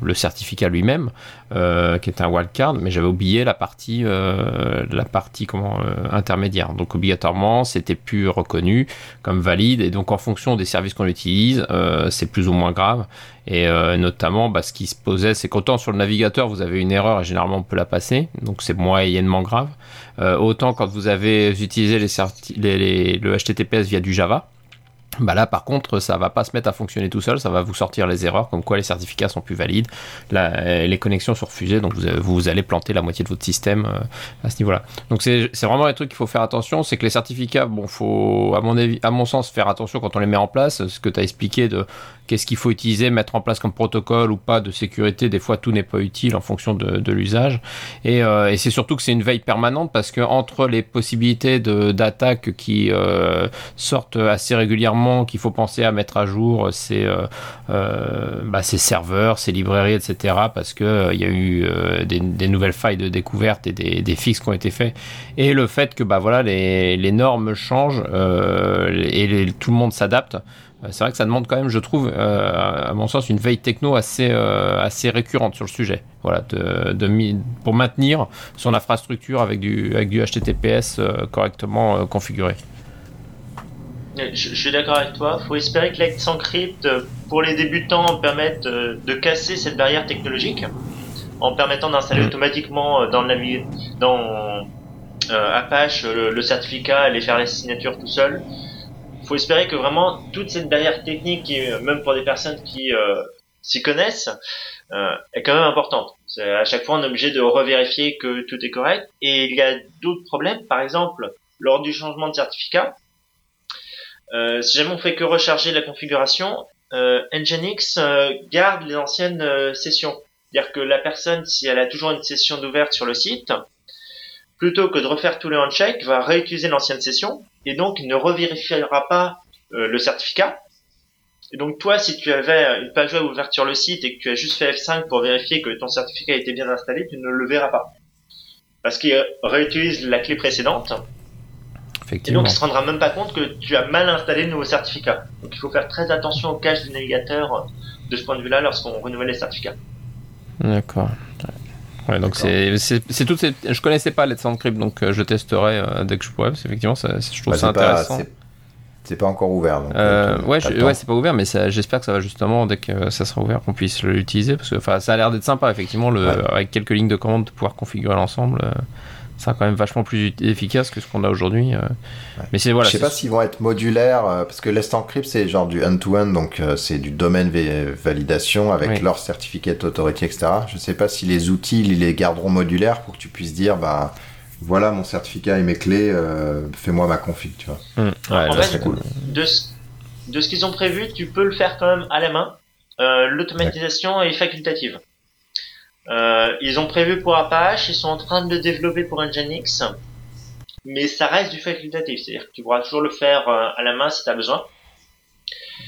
le certificat lui-même qui était un wildcard, mais j'avais oublié la partie, la partie comment intermédiaire. Donc obligatoirement c'était plus reconnu comme valide et donc en fonction des services qu'on utilise, euh, c'est plus ou moins grave. Et euh, notamment, bah, ce qui se posait, c'est qu'autant sur le navigateur, vous avez une erreur et généralement on peut la passer, donc c'est moyennement grave. Euh, autant quand vous avez utilisé les, le HTTPS via du Java, bah là, par contre, ça va pas se mettre à fonctionner tout seul, ça va vous sortir les erreurs, comme quoi les certificats sont plus valides, les connexions sont refusées, donc vous, vous, allez planter la moitié de votre système euh, à ce niveau-là. Donc c'est vraiment les trucs qu'il faut faire attention, c'est que les certificats, bon, faut à mon avis, à mon sens, faire attention quand on les met en place, ce que tu as expliqué de qu'est-ce qu'il faut utiliser, mettre en place comme protocole ou pas de sécurité? Des fois, tout n'est pas utile en fonction de, l'usage. Euh, et, c'est surtout que c'est une veille permanente parce que entre les possibilités d'attaque qui euh, sortent assez régulièrement, qu'il faut penser à mettre à jour ces, euh, bah, serveurs, ces librairies, etc. Parce que il y a eu des, nouvelles failles de découverte et des, des, fixes qui ont été faits. Et le fait que bah voilà les, les normes changent et tout le monde s'adapte. Euh, c'est vrai que ça demande quand même, je trouve, euh, à mon sens, une veille techno assez, euh, assez récurrente sur le sujet. Voilà, de, pour maintenir son infrastructure avec du, avec du HTTPS correctement configuré. Je, suis d'accord avec toi. Faut espérer que Let's Encrypt, pour les débutants, permette de casser cette barrière technologique en permettant d'installer mm. automatiquement dans, le dans Apache le, certificat et les faire les signatures tout seul. Faut espérer que vraiment toute cette barrière technique, même pour des personnes qui s'y connaissent, euh, est quand même importante. À chaque fois, on est obligé de revérifier que tout est correct. Et il y a d'autres problèmes. Par exemple, lors du changement de certificat, euh, si jamais on fait que recharger la configuration, euh, Nginx euh, garde les anciennes euh, sessions. C'est-à-dire que la personne, si elle a toujours une session d'ouverte sur le site, plutôt que de refaire tous les handshakes, va réutiliser l'ancienne session et donc ne revérifiera pas le certificat et donc toi, si tu avais une page web ouverte sur le site et que tu as juste fait F5 pour vérifier que ton certificat était bien installé, tu ne le verras pas. Parce qu'il réutilise la clé précédente. Effectivement. Et donc il se rendra même pas compte que tu as mal installé le nouveau certificat. Donc il faut faire très attention au cache du navigateur de ce point de vue-là lorsqu'on renouvelle les certificats. D'accord. Ouais, donc c'est c'est tout. Je connaissais pas Let's Encrypt, donc euh, je testerai euh, dès que je pourrai. Parce effectivement, ça, je trouve bah, ça intéressant. C'est pas encore ouvert. Donc, euh, ouais, ouais c'est pas ouvert, mais j'espère que ça va justement, dès que ça sera ouvert, qu'on puisse l'utiliser. Parce que ça a l'air d'être sympa, effectivement, le, avec quelques lignes de commande, de pouvoir configurer l'ensemble. Euh, ça sera quand même vachement plus efficace que ce qu'on a aujourd'hui. Euh. Mais c'est voilà. Je sais pas s'ils vont être modulaires, parce que Lest Encrypt, c'est genre du end-to-end, donc c'est du domaine validation avec leur certificat d'autorité, etc. Je sais pas si les outils, ils les garderont modulaires pour que tu puisses dire, bah voilà mon certificat et mes clés, euh, fais-moi ma config, tu vois. Mmh. Ouais, en fait, cool. de, ce, de ce qu'ils ont prévu, tu peux le faire quand même à la main. Euh, L'automatisation est facultative. Euh, ils ont prévu pour Apache, ils sont en train de le développer pour Nginx, mais ça reste du facultatif, c'est-à-dire que tu pourras toujours le faire euh, à la main si tu as besoin.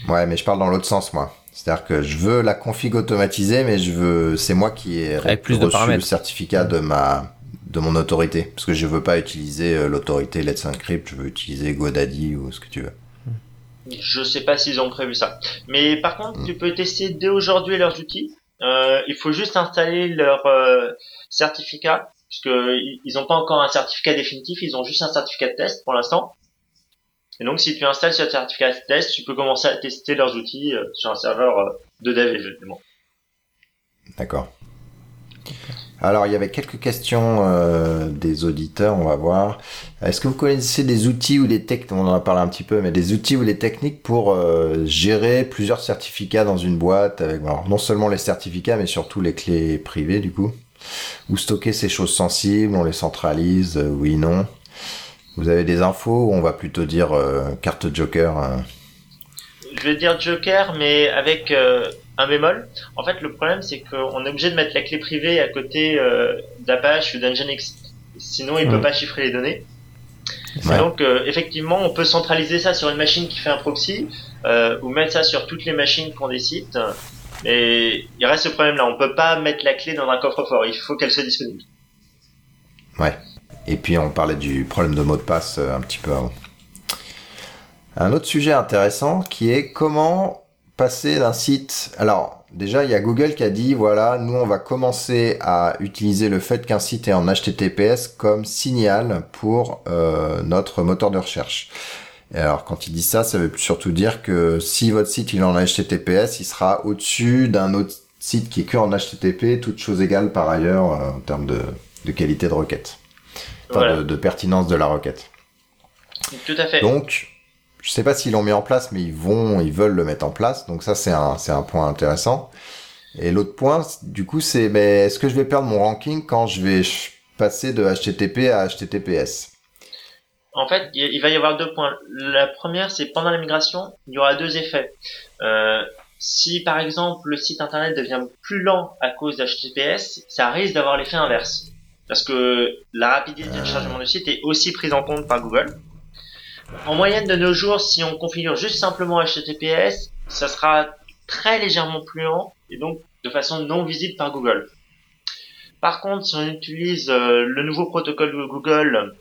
Ouais, mais je parle dans l'autre sens, moi. C'est-à-dire que je veux la config automatisée, mais je veux, c'est moi qui ai plus reçu le certificat de ma de mon autorité. Parce que je veux pas utiliser euh, l'autorité Let's Encrypt, je veux utiliser GoDaddy ou ce que tu veux. Je sais pas s'ils ont prévu ça. Mais par contre, tu peux tester dès aujourd'hui leurs outils. Euh, il faut juste installer leur euh, certificat, puisque ils n'ont pas encore un certificat définitif, ils ont juste un certificat de test pour l'instant. Et donc, si tu installes ce certificat de test, tu peux commencer à tester leurs outils sur un serveur de dev évidemment. D'accord. Alors, il y avait quelques questions euh, des auditeurs, on va voir. Est-ce que vous connaissez des outils ou des techniques, on en a parlé un petit peu, mais des outils ou des techniques pour euh, gérer plusieurs certificats dans une boîte, avec non seulement les certificats, mais surtout les clés privées, du coup? Ou stocker ces choses sensibles, on les centralise, euh, oui, non? Vous avez des infos on va plutôt dire carte joker Je vais dire joker, mais avec un bémol. En fait, le problème, c'est qu'on est obligé de mettre la clé privée à côté euh, d'Apache ou d'Nginx. Sinon, il ne peut pas chiffrer les données. Donc, euh, effectivement, on peut centraliser ça sur une machine qui fait un proxy euh, ou mettre ça sur toutes les machines qu'on décide. Mais il reste ce problème-là. On peut pas mettre la clé dans un coffre-fort. Il faut qu'elle soit disponible. Ouais. Et puis, on parlait du problème de mot de passe un petit peu avant. Un autre sujet intéressant qui est comment passer d'un site. Alors, déjà, il y a Google qui a dit voilà, nous, on va commencer à utiliser le fait qu'un site est en HTTPS comme signal pour euh, notre moteur de recherche. Et alors, quand il dit ça, ça veut surtout dire que si votre site il est en HTTPS, il sera au-dessus d'un autre site qui est que en HTTP, toute chose égale par ailleurs euh, en termes de, de, qualité de requête, enfin de, de pertinence de la requête. Tout à fait. Donc, je sais pas s'ils l'ont mis en place, mais ils vont, ils veulent le mettre en place. Donc ça, c'est un, c'est un point intéressant. Et l'autre point, du coup, c'est, mais est-ce que je vais perdre mon ranking quand je vais passer de HTTP à HTTPS En fait, il va y avoir deux points. La première, c'est pendant la migration, il y aura deux effets. Euh, si par exemple le site internet devient plus lent à cause d'HTTPS, ça risque d'avoir l'effet inverse. Parce que la rapidité de chargement du site est aussi prise en compte par Google. En moyenne de nos jours, si on configure juste simplement HTTPS, ça sera très légèrement plus lent et donc de façon non visible par Google. Par contre, si on utilise euh, le nouveau protocole de Google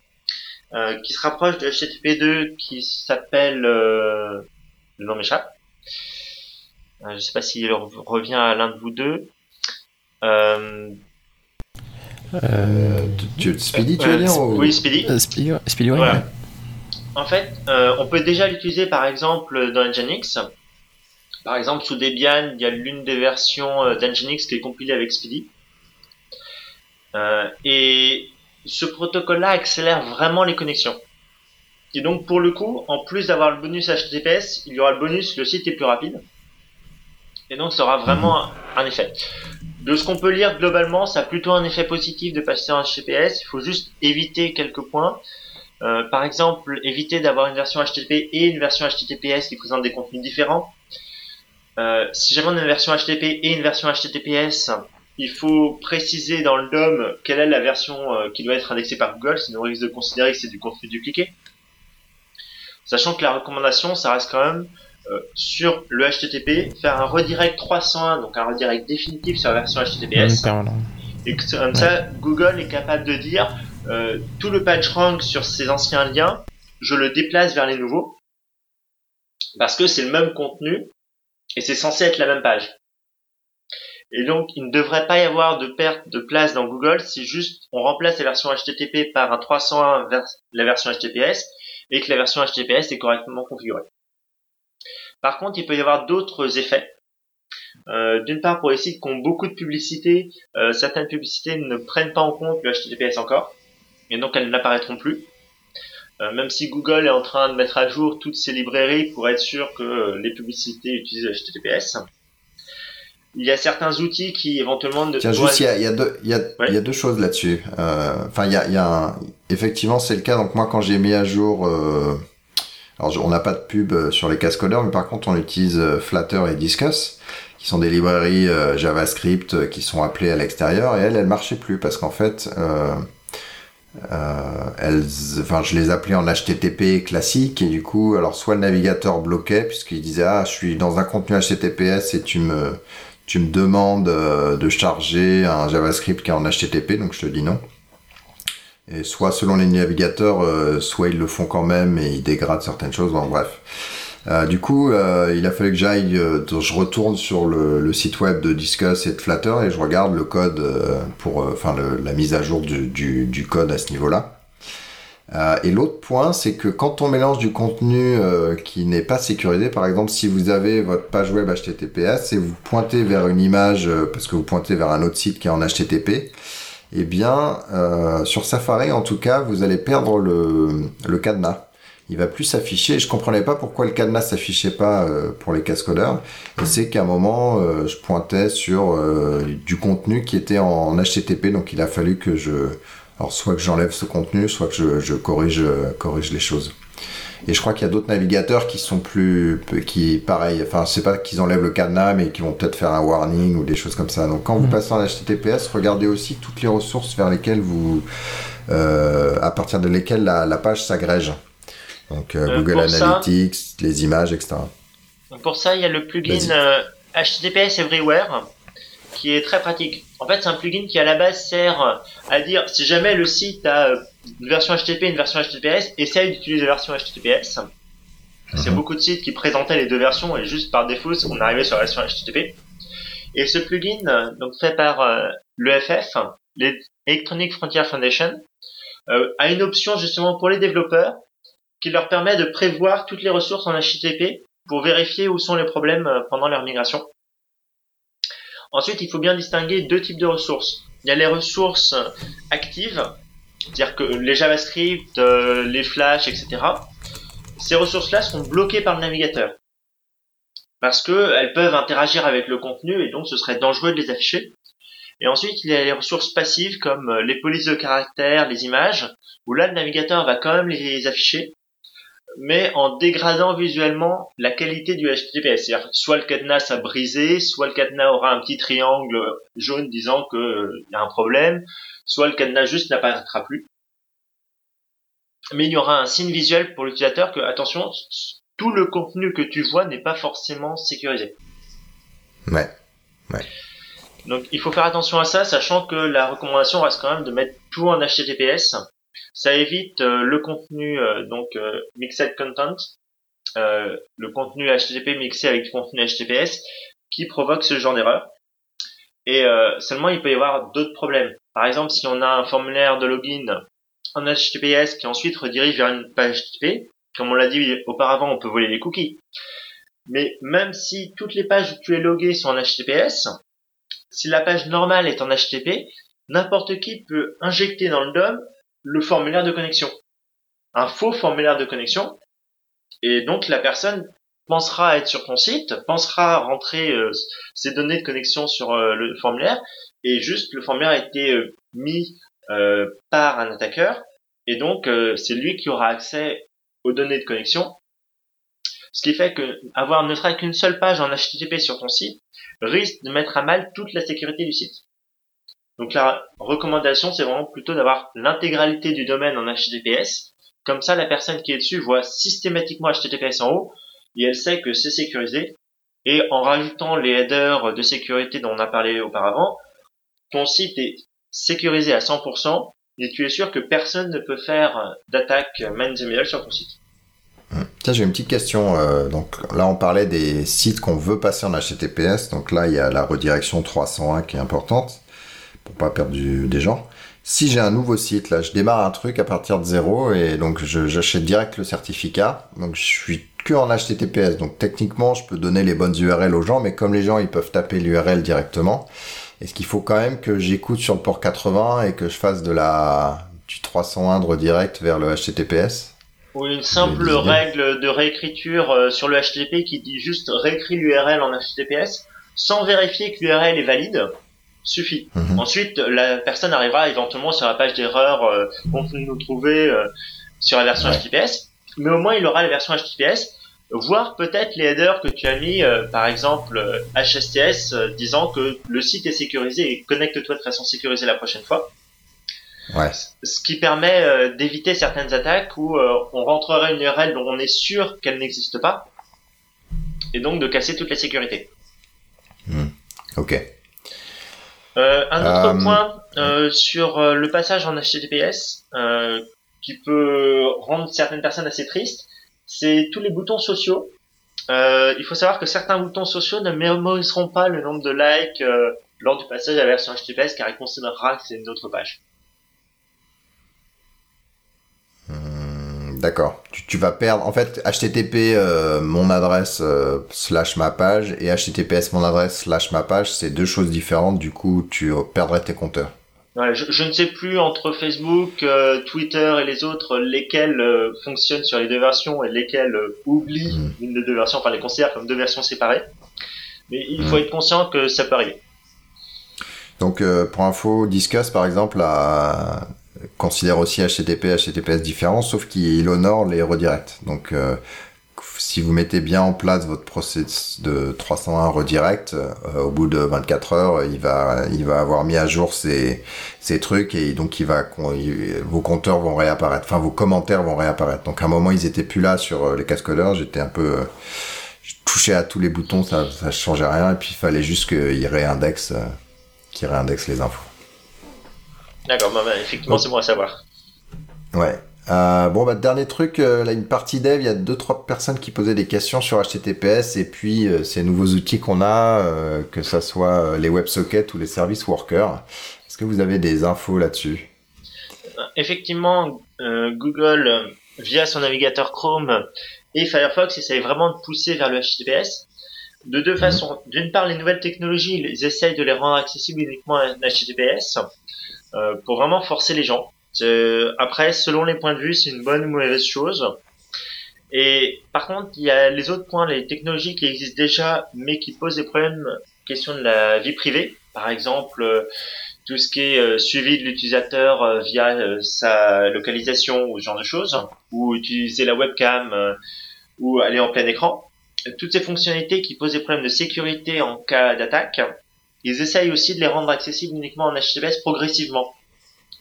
euh, qui se rapproche de HTTP2 qui s'appelle euh, le nom m'échappe. je ne sais pas s'il revient à l'un de vous deux. tu, Speedy, tu veux dire Oui, Speedy. Speedy, Speedy, ouais. En fait, euh, on peut déjà l'utiliser par exemple dans Nginx. Par exemple, sous Debian, il y a l'une des versions euh, d'Nginx qui est compilée avec Speedy. Euh, et ce protocole-là accélère vraiment les connexions. Et donc, pour le coup, en plus d'avoir le bonus HTTPS, il y aura le bonus le site est plus rapide. Et donc, ça aura vraiment un effet. De ce qu'on peut lire globalement, ça a plutôt un effet positif de passer en HTTPS. Il faut juste éviter quelques points. Euh, par exemple, éviter d'avoir une version HTTP et une version HTTPS qui présentent des contenus différents. Euh, si jamais on a une version HTTP et une version HTTPS, il faut préciser dans le DOM quelle est la version euh, qui doit être indexée par Google, sinon on risque de considérer que c'est du contenu dupliqué. Sachant que la recommandation, ça reste quand même euh, sur le HTTP, faire un redirect 301, donc un redirect définitif sur la version HTTPS. Et comme ça, Google est capable de dire euh, tout le page rank sur ces anciens liens, je le déplace vers les nouveaux. Parce que c'est le même contenu et c'est censé être la même page. Et donc, il ne devrait pas y avoir de perte de place dans Google si juste on remplace la version HTTP par un 301 vers la version HTTPS et que la version HTTPS est correctement configurée. Par contre, il peut y avoir d'autres effets. Euh, D'une part, pour les sites qui ont beaucoup de publicité, euh, certaines publicités ne prennent pas en compte le HTTPS encore, et donc elles n'apparaîtront plus. Euh, même si Google est en train de mettre à jour toutes ses librairies pour être sûr que euh, les publicités utilisent HTTPS. Il y a certains outils qui éventuellement... Tiens, juste, il y a, y, a deux, y, a, y a deux choses là-dessus. Euh, enfin, il y a, y a un... Effectivement, c'est le cas. Donc moi, quand j'ai mis à jour... Alors, on n'a pas de pub sur les cascodeurs, mais par contre, on utilise Flutter et Discuss, qui sont des librairies JavaScript qui sont appelées à l'extérieur, et elles, elles marchaient plus parce qu'en fait, euh, elles, enfin, je les appelais en HTTP classique et du coup, alors soit le navigateur bloquait puisqu'il disait ah je suis dans un contenu HTTPS et tu me tu me demandes euh, de charger un JavaScript qui est en HTTP donc je te dis non. Et soit selon les navigateurs, euh, soit ils le font quand même et ils dégradent certaines choses. Bon, bref. Euh, du coup, euh, il a fallu que j'aille, euh, je retourne sur le, site web de Discuss et de Flutter et je regarde le code pour, enfin, la mise à jour du, code à ce niveau-là. et l'autre point, c'est que quand on mélange du contenu qui n'est pas sécurisé, par exemple, si vous avez votre page web HTTPS et vous pointez vers une image parce que vous pointez vers un autre site qui est en HTTP, eh bien, sur Safari, en tout cas, vous allez perdre le cadenas il va plus s'afficher. Je comprenais pas pourquoi le cadenas s'affichait pas euh, pour les cascodeurs. Et c'est qu'à un moment, euh, je pointais sur euh, du contenu qui était en HTTP, donc il a fallu que je, alors soit que j'enlève ce contenu, soit que je, je corrige, corrige les choses. Et je crois qu'il y a d'autres navigateurs qui sont plus, qui, pareil, enfin, c'est pas qu'ils enlèvent le cadenas, mais qui vont peut-être faire un warning ou des choses comme ça. Donc, quand vous mmh. passez en HTTPS, regardez aussi toutes les ressources vers lesquelles vous, à partir de lesquelles la, la page s'agrège. Donc euh, euh, Google Analytics, les images, etc. pour ça, il y a le plugin HTTPS euh, Everywhere qui est très pratique. En fait, c'est un plugin qui à la base sert à dire si jamais le site a une version HTTP et une version HTTPS, essaye d'utiliser la version HTTPS. C'est mhm. beaucoup de sites qui présentaient les deux versions et juste par défaut, on arrivait sur la version HTTP. Et ce plugin, donc fait par l'EFF, l'Electronic Frontier Foundation, a une option justement pour les développeurs qui leur permet de prévoir toutes les ressources en HTTP pour vérifier où sont les problèmes euh, pendant leur migration. Ensuite, il faut bien distinguer deux types de ressources. Il y a les ressources actives, c'est-à-dire que les JavaScript, euh, les Flash, etc. Ces ressources-là sont bloquées par le navigateur parce qu'elles peuvent interagir avec le contenu et donc ce serait dangereux de les afficher. Et ensuite, il y a les ressources passives comme euh, les polices de caractère, les images, où là, le navigateur va quand même les afficher, mais en dégradant visuellement la qualité du HTTPS. C'est-à-dire soit le cadenas a brisé, soit le cadenas aura un petit triangle jaune disant qu'il euh, y a un problème, soit le cadenas juste n'apparaîtra plus. Mais il y aura un signe visuel pour l'utilisateur que, attention, tout le contenu que tu vois n'est pas forcément sécurisé. Ouais. Ouais. Donc il faut faire attention à ça, sachant que la recommandation reste quand même de mettre tout en HTTPS ça évite euh, le contenu euh, donc euh, mixed content, le contenu HTTP mixé avec du contenu HTTPS qui provoque ce genre d'erreur. Et seulement il peut y avoir d'autres problèmes. Par exemple, si on a un formulaire de login en HTTPS qui ensuite redirige vers une page HTTP, comme on l'a dit auparavant, on peut voler les cookies. Mais même si toutes les pages où tu es logué sont en HTTPS, si la page normale est en HTTP, n'importe qui peut injecter dans le DOM le formulaire de connexion. Un faux formulaire de connexion. Et donc la personne pensera être sur ton site, pensera rentrer euh, ses données de connexion sur euh, le formulaire, et juste le formulaire a été euh, mis par un attaqueur, et donc c'est lui qui aura accès aux données de connexion. Ce qui fait que avoir ne serait qu'une seule page en HTTP sur ton site risque de mettre à mal toute la sécurité du site. Donc la recommandation, c'est vraiment plutôt d'avoir l'intégralité du domaine en HTTPS. Comme ça, la personne qui est dessus voit systématiquement HTTPS en haut et elle sait que c'est sécurisé. Et en rajoutant les headers de sécurité dont on a parlé auparavant, ton site est sécurisé à 100% et tu es sûr que personne ne peut faire d'attaque man sur ton site. Tiens, j'ai une petite question. Euh, donc là, on parlait des sites qu'on veut passer en HTTPS. Donc là, il y a la redirection 301 qui est importante pour pas perdre des gens. Si j'ai un nouveau site, là, je démarre un truc à partir de zéro et donc j'achète direct le certificat. Donc je suis que en HTTPS. Donc techniquement, je peux donner les bonnes URL aux gens, mais comme les gens, ils peuvent taper l'URL directement. Est-ce qu'il faut quand même que j'écoute sur le port 80 et que je fasse de la du 301 de redirect vers le HTTPS Ou une simple règle de réécriture euh, sur le HTTP qui dit juste réécrit l'URL en HTTPS sans vérifier que l'URL est valide suffit. Mhm. Ensuite, la personne arrivera éventuellement sur la page d'erreur euh, qu'on peut nous trouver euh, sur la version HTTPS, mais au moins il aura la version HTTPS, voire peut-être les headers que tu as mis, euh, par exemple HSTS, disant que le site est sécurisé et connecte-toi de façon sécurisée la prochaine fois. Ouais. Ce qui permet d'éviter certaines attaques où on rentrerait une URL dont on est sûr qu'elle n'existe pas, et donc de casser toute la sécurité. Hmm. Ok. Euh, un autre euh, point euh, sur le passage en HTTPS qui peut rendre certaines personnes assez tristes, c'est tous les boutons sociaux. il faut savoir que certains boutons sociaux ne mémoriseront pas le nombre de likes lors du passage à la version HTTPS car ils considérera que c'est une autre page. D'accord. Tu, vas perdre. En fait, HTTP euh, mon adresse euh, slash ma page et HTTPS mon adresse slash ma page, c'est deux choses différentes. Du coup, tu perdrais tes compteurs. je, ne sais plus entre Facebook, euh, Twitter et les autres lesquels fonctionnent sur les deux versions et lesquels oublient hmm. une des deux versions, enfin les considèrent comme deux versions séparées. Mais il faut hmm. être conscient que ça peut arriver. Donc, pour info, Discuss, par exemple, a considère aussi HTTP, HTTPS différents, sauf qu'il honore les redirects. Donc, euh, si vous mettez bien en place votre process de 301 redirect, euh, au bout de 24 heures, il va, il va avoir mis à jour ces, ces trucs et donc il va, vos compteurs vont réapparaître, enfin vos commentaires vont réapparaître. Donc à un moment ils étaient plus là sur euh, les cascodeurs, j'étais un peu, je touchais à tous les boutons, ça, ça changeait rien et puis il fallait juste qu'il réindexe, qu'il réindexe les infos. D'accord, bah, bah, effectivement, c'est bon à savoir. Ouais. Euh, bon, bah, dernier truc, euh, là, une partie dev, il y a deux, trois personnes qui posaient des questions sur HTTPS et puis euh, ces nouveaux outils qu'on a, que ça soit les WebSockets ou les services workers. Est-ce que vous avez des infos là-dessus? Effectivement, Google, via son navigateur Chrome et Firefox, essaye vraiment de pousser vers le HTTPS. De deux mhm. façons. D'une part, les nouvelles technologies, ils essayent de les rendre accessibles uniquement à HTTPS. Euh, pour vraiment forcer les gens. Après, selon les points de vue, c'est une bonne ou mauvaise chose. Et par contre, il y a les autres points, les technologies qui existent déjà, mais qui posent des problèmes, question de la vie privée. Par exemple, euh, tout ce qui est euh, suivi de l'utilisateur via sa localisation ou ce genre de choses, ou utiliser la webcam, ou aller en plein écran. Toutes ces fonctionnalités qui posent des problèmes de sécurité en cas d'attaque, ils essayent aussi de les rendre accessibles uniquement en HTTPS progressivement.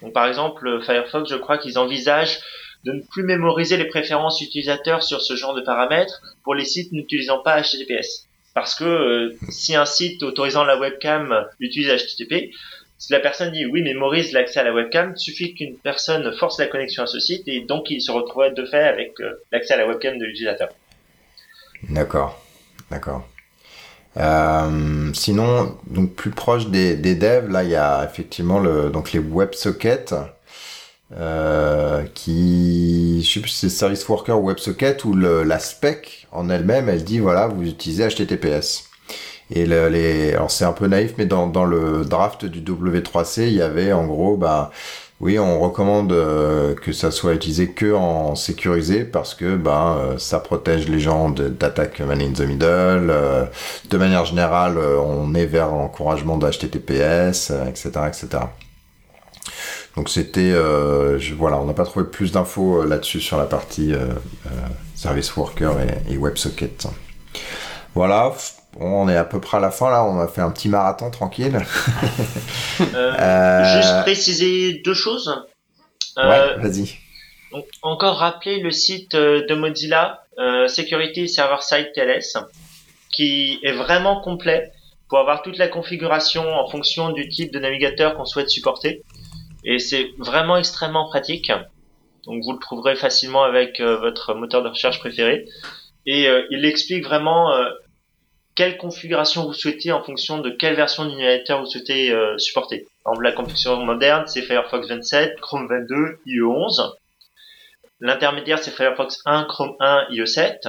Donc par exemple, Firefox, je crois qu'ils envisagent de ne plus mémoriser les préférences utilisateurs sur ce genre de paramètres pour les sites n'utilisant pas HTTPS. Parce que euh, si un site autorisant la webcam utilise HTTP, si la personne dit oui mémorise l'accès à la webcam, il suffit qu'une personne force la connexion à ce site et donc il se retrouve de fait avec euh, l'accès à la webcam de l'utilisateur. D'accord, d'accord. Euh, sinon, donc plus proche des, des devs, là il y a effectivement le, donc les WebSockets. euh, qui, je sais plus si c'est Service Worker ou WebSocket, où le, la spec en elle-même, elle dit voilà, vous utilisez HTTPS. Et le, les, alors c'est un peu naïf, mais dans, dans le draft du W3C, il y avait en gros, bah, oui, on recommande euh, que ça soit utilisé que en sécurisé parce que ben euh, ça protège les gens d'attaques man in the middle. Euh, de manière générale, on est vers l'encouragement d'HTTPS, etc., etc. Donc c'était, voilà, on n'a pas trouvé plus d'infos là-dessus sur la partie service worker et, et WebSocket. Voilà, on est à peu près à la fin là, on a fait un petit marathon tranquille. [laughs] Euh, euh, juste préciser deux choses. Euh, ouais, vas-y. encore rappeler le site de Mozilla, Security Server Side TLS, qui est vraiment complet pour avoir toute la configuration en fonction du type de navigateur qu'on souhaite supporter. Et c'est vraiment extrêmement pratique. Donc vous le trouverez facilement avec votre moteur de recherche préféré. Et il explique vraiment quelle configuration vous souhaitez en fonction de quelle version du navigateur vous souhaitez euh, supporter. Par la configuration moderne, c'est Firefox 27, Chrome 22, IE 11. L'intermédiaire, c'est Firefox 1, Chrome 1, IE 7.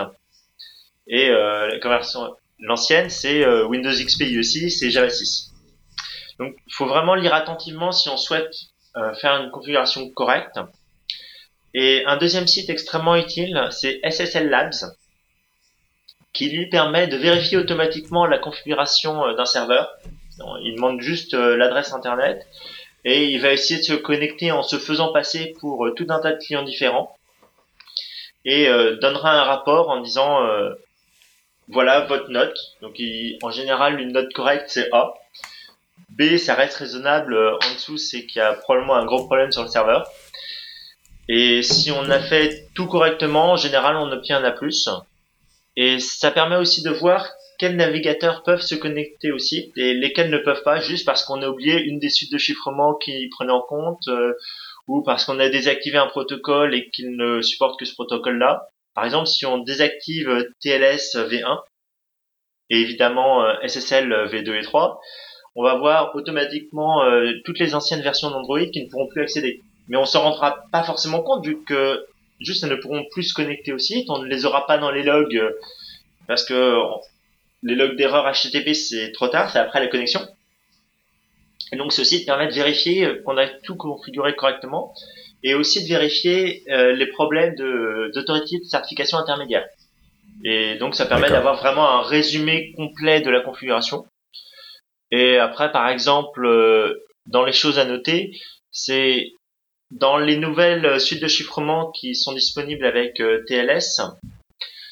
Et euh, la conversion l'ancienne, c'est euh, Windows XP IE 6 et Java 6. Donc, il faut vraiment lire attentivement si on souhaite faire une configuration correcte. Et un deuxième site extrêmement utile, c'est SSL Labs qui lui permet de vérifier automatiquement la configuration euh, d'un serveur. Il demande juste euh, l'adresse internet et il va essayer de se connecter en se faisant passer pour euh, tout un tas de clients différents et donnera un rapport en disant voilà votre note. Donc en général une note correcte c'est A. B ça reste raisonnable. En dessous c'est qu'il y a probablement un gros problème sur le serveur. Et si on a fait tout correctement, en général on obtient un A+. Et ça permet aussi de voir quels navigateurs peuvent se connecter au site et lesquels ne peuvent pas, juste parce qu'on a oublié une des suites de chiffrement qui prenait en compte, euh, ou parce qu'on a désactivé un protocole et qu'il ne supporte que ce protocole-là. Par exemple, si on désactive TLS V1 et évidemment euh, SSL V2 et 3, on va voir automatiquement euh, toutes les anciennes versions d'Android qui ne pourront plus accéder. Mais on s'en rendra pas forcément compte vu que juste elles ne pourront plus se connecter au site, on ne les aura pas dans les logs euh, parce que les logs d'erreur HTTP c'est trop tard, c'est après la connexion. Et donc ce site permet de vérifier euh, qu'on a tout configuré correctement et aussi de vérifier euh, les problèmes d'autorité de, certification intermédiaire. Et donc ça permet d'avoir vraiment un résumé complet de la configuration. Et après par exemple dans les choses à noter, c'est dans les nouvelles euh, suites de chiffrement qui sont disponibles avec euh, TLS,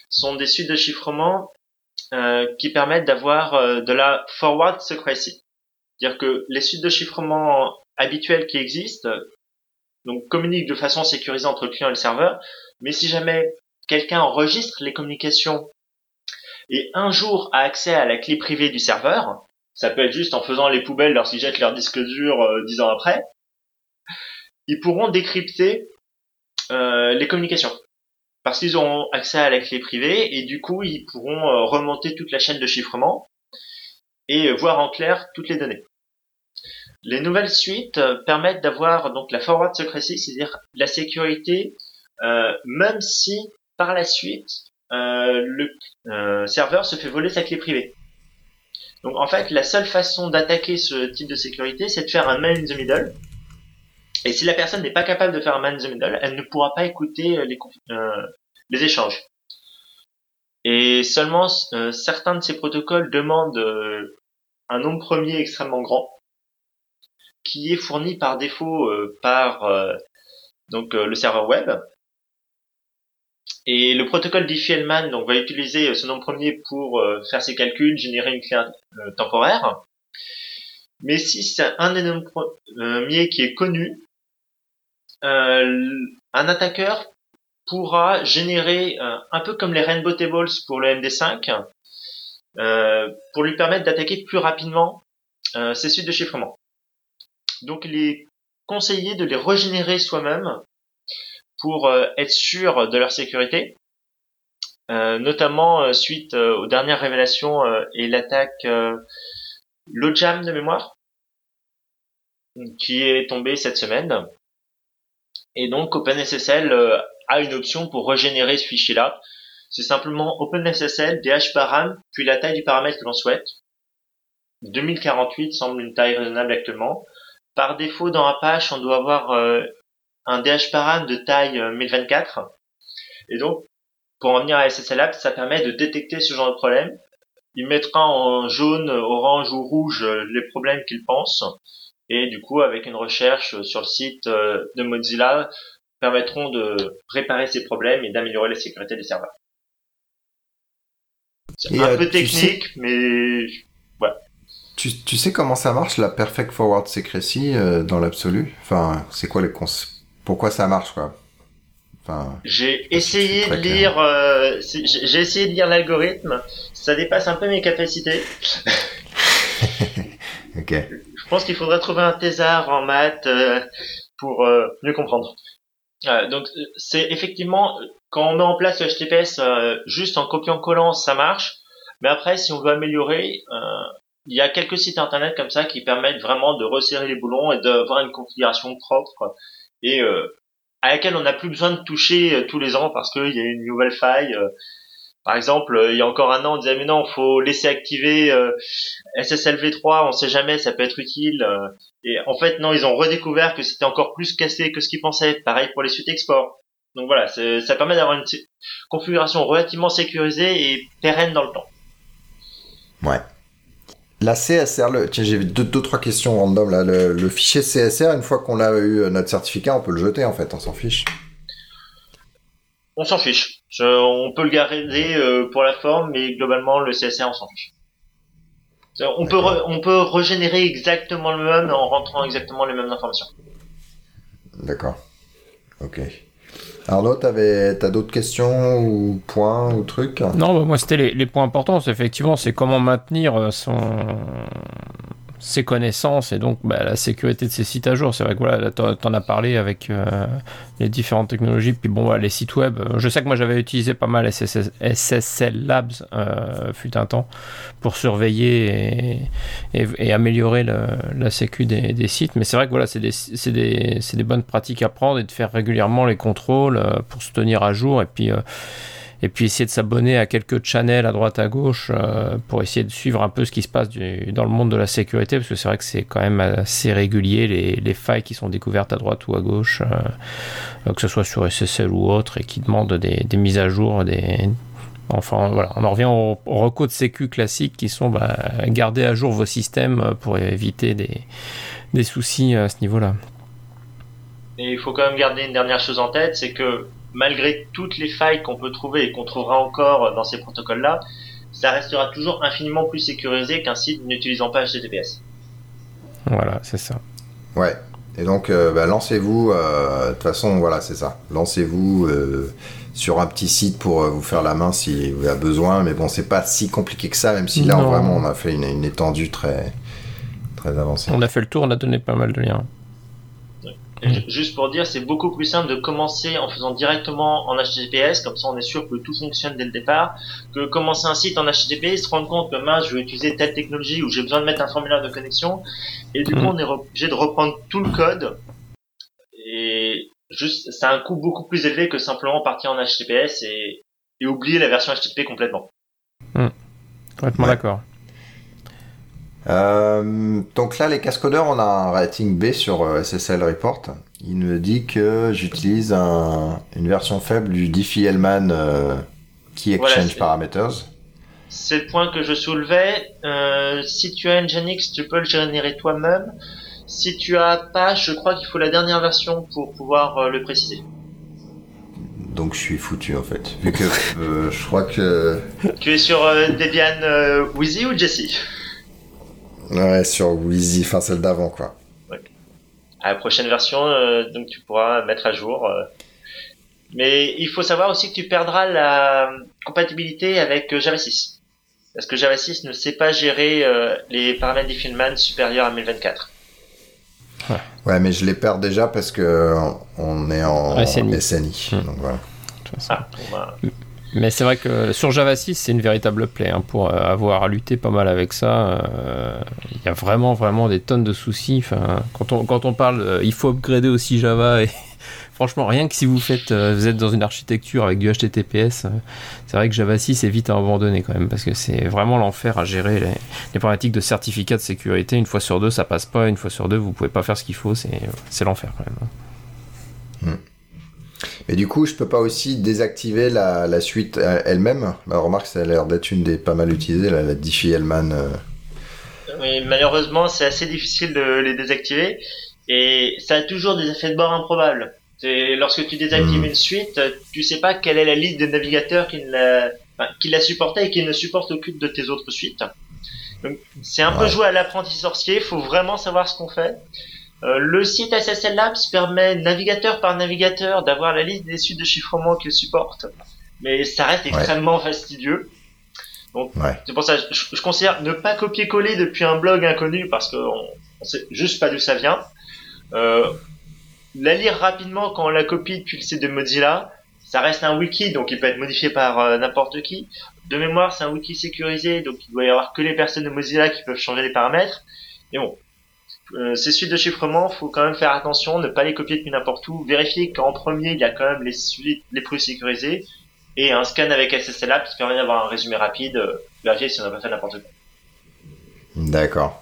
sont des suites de chiffrement euh, qui permettent d'avoir de la forward secrecy. C'est-à-dire que les suites de chiffrement habituelles qui existent donc communiquent de façon sécurisée entre le client et le serveur, mais si jamais quelqu'un enregistre les communications et un jour a accès à la clé privée du serveur, ça peut être juste en faisant les poubelles lorsqu'ils jettent leur disque dur dix ans après, ils pourront décrypter euh, les communications parce qu'ils auront accès à la clé privée et du coup ils pourront euh, remonter toute la chaîne de chiffrement et voir en clair toutes les données. Les nouvelles suites euh, permettent d'avoir donc la forward secrecy, c'est-à-dire la sécurité, même si par la suite le serveur se fait voler sa clé privée. Donc en fait, la seule façon d'attaquer ce type de sécurité, c'est de faire un man in the middle, et si la personne n'est pas capable de faire un man in the middle, elle ne pourra pas écouter euh, les, euh, les échanges. Et seulement euh, certains de ces protocoles demandent un nombre premier extrêmement grand, qui est fourni par défaut par donc le serveur web. Et le protocole Diffie-Hellman donc va utiliser ce nombre premier pour faire ses calculs, générer une clé temporaire. Mais si c'est un des nombres premiers qui est connu, euh, un attaqueur pourra générer euh, un peu comme les Rainbow Tables pour le MD5 euh, pour lui permettre d'attaquer plus rapidement ces suites de chiffrement. Donc il est conseillé de les régénérer soi-même pour être sûr de leur sécurité, notamment suite aux dernières révélations et l'attaque Lojam de mémoire qui est tombée cette semaine Et donc OpenSSL a une option pour régénérer ce fichier-là. C'est simplement OpenSSL, dhparam, puis la taille du paramètre que l'on souhaite. 2048 semble une taille raisonnable actuellement. Par défaut, dans Apache, on doit avoir un dhparam de taille 1024. Et donc, pour en venir à SSL Apps, ça permet de détecter ce genre de problème. Il mettra en jaune, orange ou rouge les problèmes qu'il pense. Et du coup, avec une recherche sur le site euh, de Mozilla, permettront de réparer ces problèmes et d'améliorer la sécurité des serveurs. C'est un euh, peu technique, mais voilà. Tu, tu, sais comment ça marche la Perfect Forward Secrecy euh, dans l'absolu? Enfin, c'est quoi les cons Pourquoi ça marche quoi? J'ai essayé de lire, euh, j'ai essayé de lire l'algorithme. Ça dépasse un peu mes capacités. [laughs] ok. Je pense qu'il faudrait trouver un thésard en maths euh, pour euh, mieux comprendre. donc c'est effectivement quand on met en place le HTTPS juste en copiant-collant, ça marche. Mais après, si on veut améliorer, il y a quelques sites internet comme ça qui permettent vraiment de resserrer les boulons et d'avoir une configuration propre et à laquelle on n'a plus besoin de toucher euh, tous les ans parce qu'il y a une nouvelle faille. Euh. Par exemple, euh, il y a encore un an, on disait mais non, faut laisser activer SSLv3, on sait jamais, ça peut être utile. Et en fait, non, ils ont redécouvert que c'était encore plus cassé que ce qu'ils pensaient. Pareil pour les suites export. Donc voilà, ça permet d'avoir une configuration relativement sécurisée et pérenne dans le temps. Ouais. La CSR, le... tiens, j'ai deux, trois questions random là. Le, fichier CSR, une fois qu'on a eu euh, notre certificat, on peut le jeter en fait, on s'en fiche. On s'en fiche. on peut le garder euh, pour la forme, mais globalement, le CSR, on s'en fiche. On peut, on peut régénérer exactement le même en rentrant exactement les mêmes informations. D'accord. Ok. Arnaud, t'avais, t'as d'autres questions ou points ou trucs? Non, bah, moi c'était les, les, points importants. Effectivement, c'est comment maintenir euh, son, ses connaissances et donc bah, la sécurité de ses sites à jour. C'est vrai que voilà, tu en as parlé avec euh, les différentes technologies, puis bon, les sites web. Euh, je sais que moi j'avais utilisé pas mal SSL Labs, euh, fut un temps, pour surveiller et, améliorer la sécu des, sites. Mais c'est vrai que voilà, c'est des, bonnes pratiques à prendre et de faire régulièrement les contrôles pour se tenir à jour et puis et puis essayer de s'abonner à quelques channels à droite à gauche euh, pour essayer de suivre un peu ce qui se passe dans le monde de la sécurité parce que c'est vrai que c'est quand même assez régulier les, failles qui sont découvertes à droite ou à gauche euh, que ce soit sur SSL ou autre et qui demandent des, mises à jour Enfin, voilà, on en revient aux, recours de sécu classiques qui sont bah, garder à jour vos systèmes pour éviter des soucis à ce niveau-là. Et il faut quand même garder une dernière chose en tête, c'est que malgré toutes les failles qu'on peut trouver et qu'on trouvera encore dans ces protocoles-là, ça restera toujours infiniment plus sécurisé qu'un site n'utilisant pas HTTPS. Voilà, c'est ça. Ouais. Et donc, euh, bah, lancez-vous. Euh, de toute façon, voilà, c'est ça. Lancez-vous euh, sur un petit site pour vous faire la main si vous avez besoin. Mais bon, c'est pas si compliqué que ça, même si là, vraiment, on a fait une, une, étendue très, très avancée. On a fait le tour, on a donné pas mal de liens. Juste pour dire, c'est beaucoup plus simple de commencer en faisant directement en HTTPS, comme ça on est sûr que tout fonctionne dès le départ, que commencer un site en HTTP, se rendre compte que mince, je vais utiliser telle technologie ou j'ai besoin de mettre un formulaire de connexion, et du coup mm. on est obligé de reprendre tout le code, et juste, ça a un coût beaucoup plus élevé que simplement partir en HTTPS et, oublier la version HTTP complètement. Mmh. Complètement d'accord. Euh, donc là, les cascodeurs, on a un rating B sur euh, SSL Report. Il me dit que j'utilise une version faible du Diffie-Hellman euh, Key Exchange Parameters. C'est le point que je soulevais. si tu as Nginx, tu peux le générer toi-même. Si tu as pas, je crois qu'il faut la dernière version pour pouvoir le préciser. Donc je suis foutu en fait, vu que je crois que... Tu es sur Debian Wheezy ou Jesse? Ouais, sur Wheezy, enfin celle d'avant, quoi. À la prochaine version, euh, donc tu pourras mettre à jour. Euh. Mais il faut savoir aussi que tu perdras la compatibilité avec euh, Java 6. Parce que Java 6 ne sait pas gérer les paramètres Diffie-Hellman supérieurs à 1024. Ouais. mais je les perds déjà parce que on est en SNI. Hmm. Donc voilà. Ah, bah. Mais c'est vrai que sur Java 6, c'est une véritable plaie. Hein, pour euh, avoir lutté pas mal avec ça, euh, il y a vraiment, vraiment des tonnes de soucis. Quand, on, quand on parle, euh, il faut upgrader aussi Java [laughs] franchement, rien que si vous êtes dans une architecture avec du HTTPS, c'est vrai que Java 6 est vite à abandonner quand même, parce que c'est vraiment l'enfer à gérer les, les, problématiques de certificat de sécurité. Une fois sur deux, ça passe pas. Une fois sur deux, vous pouvez pas faire ce qu'il faut. C'est l'enfer quand même. Hmm. Mais du coup, je peux pas aussi désactiver la, la suite elle-même. Bah, remarque, ça a l'air d'être une des pas mal utilisées, la, la Diffie-Hellman. Oui, malheureusement, c'est assez difficile de les désactiver. Et ça a toujours des effets de bord improbables. Lorsque tu désactives hmm. une suite, tu sais pas quelle est la liste de navigateurs qui l'a, enfin, qui l'a supporté et qui ne supporte aucune de tes autres suites. Donc, c'est un peu jouer à l'apprenti sorcier. Faut vraiment savoir ce qu'on fait. Euh, le site SSL Labs permet navigateur par navigateur d'avoir la liste des suites de chiffrement qu'il supporte, mais ça reste extrêmement fastidieux. Donc c'est pour ça je, je, considère ne pas copier-coller depuis un blog inconnu parce qu'on on sait juste pas d'où ça vient. Euh, la lire rapidement quand on la copie depuis le site de Mozilla, ça reste un wiki, donc il peut être modifié par euh, n'importe qui. De mémoire, c'est un wiki sécurisé, donc il doit y avoir que les personnes de Mozilla qui peuvent changer les paramètres. Mais bon, euh, ces suites de chiffrement, faut quand même faire attention, ne pas les copier depuis n'importe où, vérifier qu'en premier il y a quand même les suites les plus sécurisées et un scan avec SSL App qui permet d'avoir un résumé rapide, euh, vérifier si on n'a pas fait n'importe quoi. D'accord.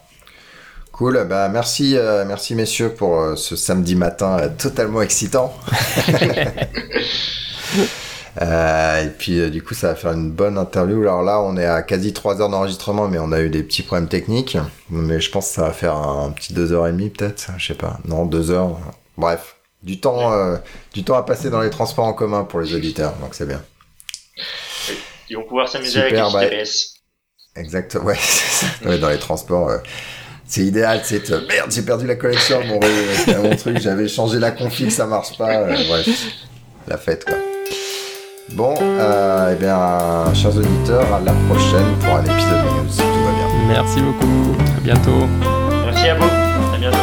Cool, bah merci, euh, merci messieurs pour ce samedi matin totalement excitant. [laughs] et puis du coup ça va faire une bonne interview. Alors là on est à quasi 3 heures d'enregistrement mais on a eu des petits problèmes techniques. Mais je pense que ça va faire un, petit 2h30 peut-être, je sais pas. Non 2 heures. Bref, du temps, du temps à passer dans les transports en commun pour les auditeurs, donc c'est bien. Ils vont pouvoir s'amuser avec les GPS. Bah, exact, ouais, [laughs] ouais, dans les transports c'est idéal, c'est merde, j'ai perdu la collection, mon, mon truc, j'avais changé la config, ça marche pas. Euh, bref, la fête quoi. Bon, euh, eh bien, chers auditeurs, à la prochaine pour un épisode de news. Tout va bien. Merci beaucoup. À bientôt. Merci à vous. À bientôt.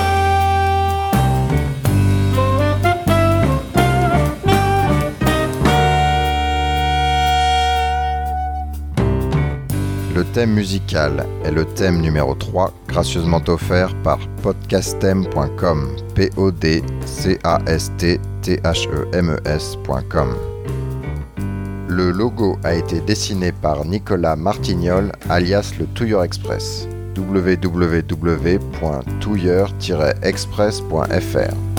Le thème musical est le thème numéro 3, gracieusement offert par podcastem.com. P-O-D-C-A-S-T-T-H-E-M-E-S.com. Le logo a été dessiné par Nicolas Martignol, alias le Touilleur Express. www.touilleur-express.fr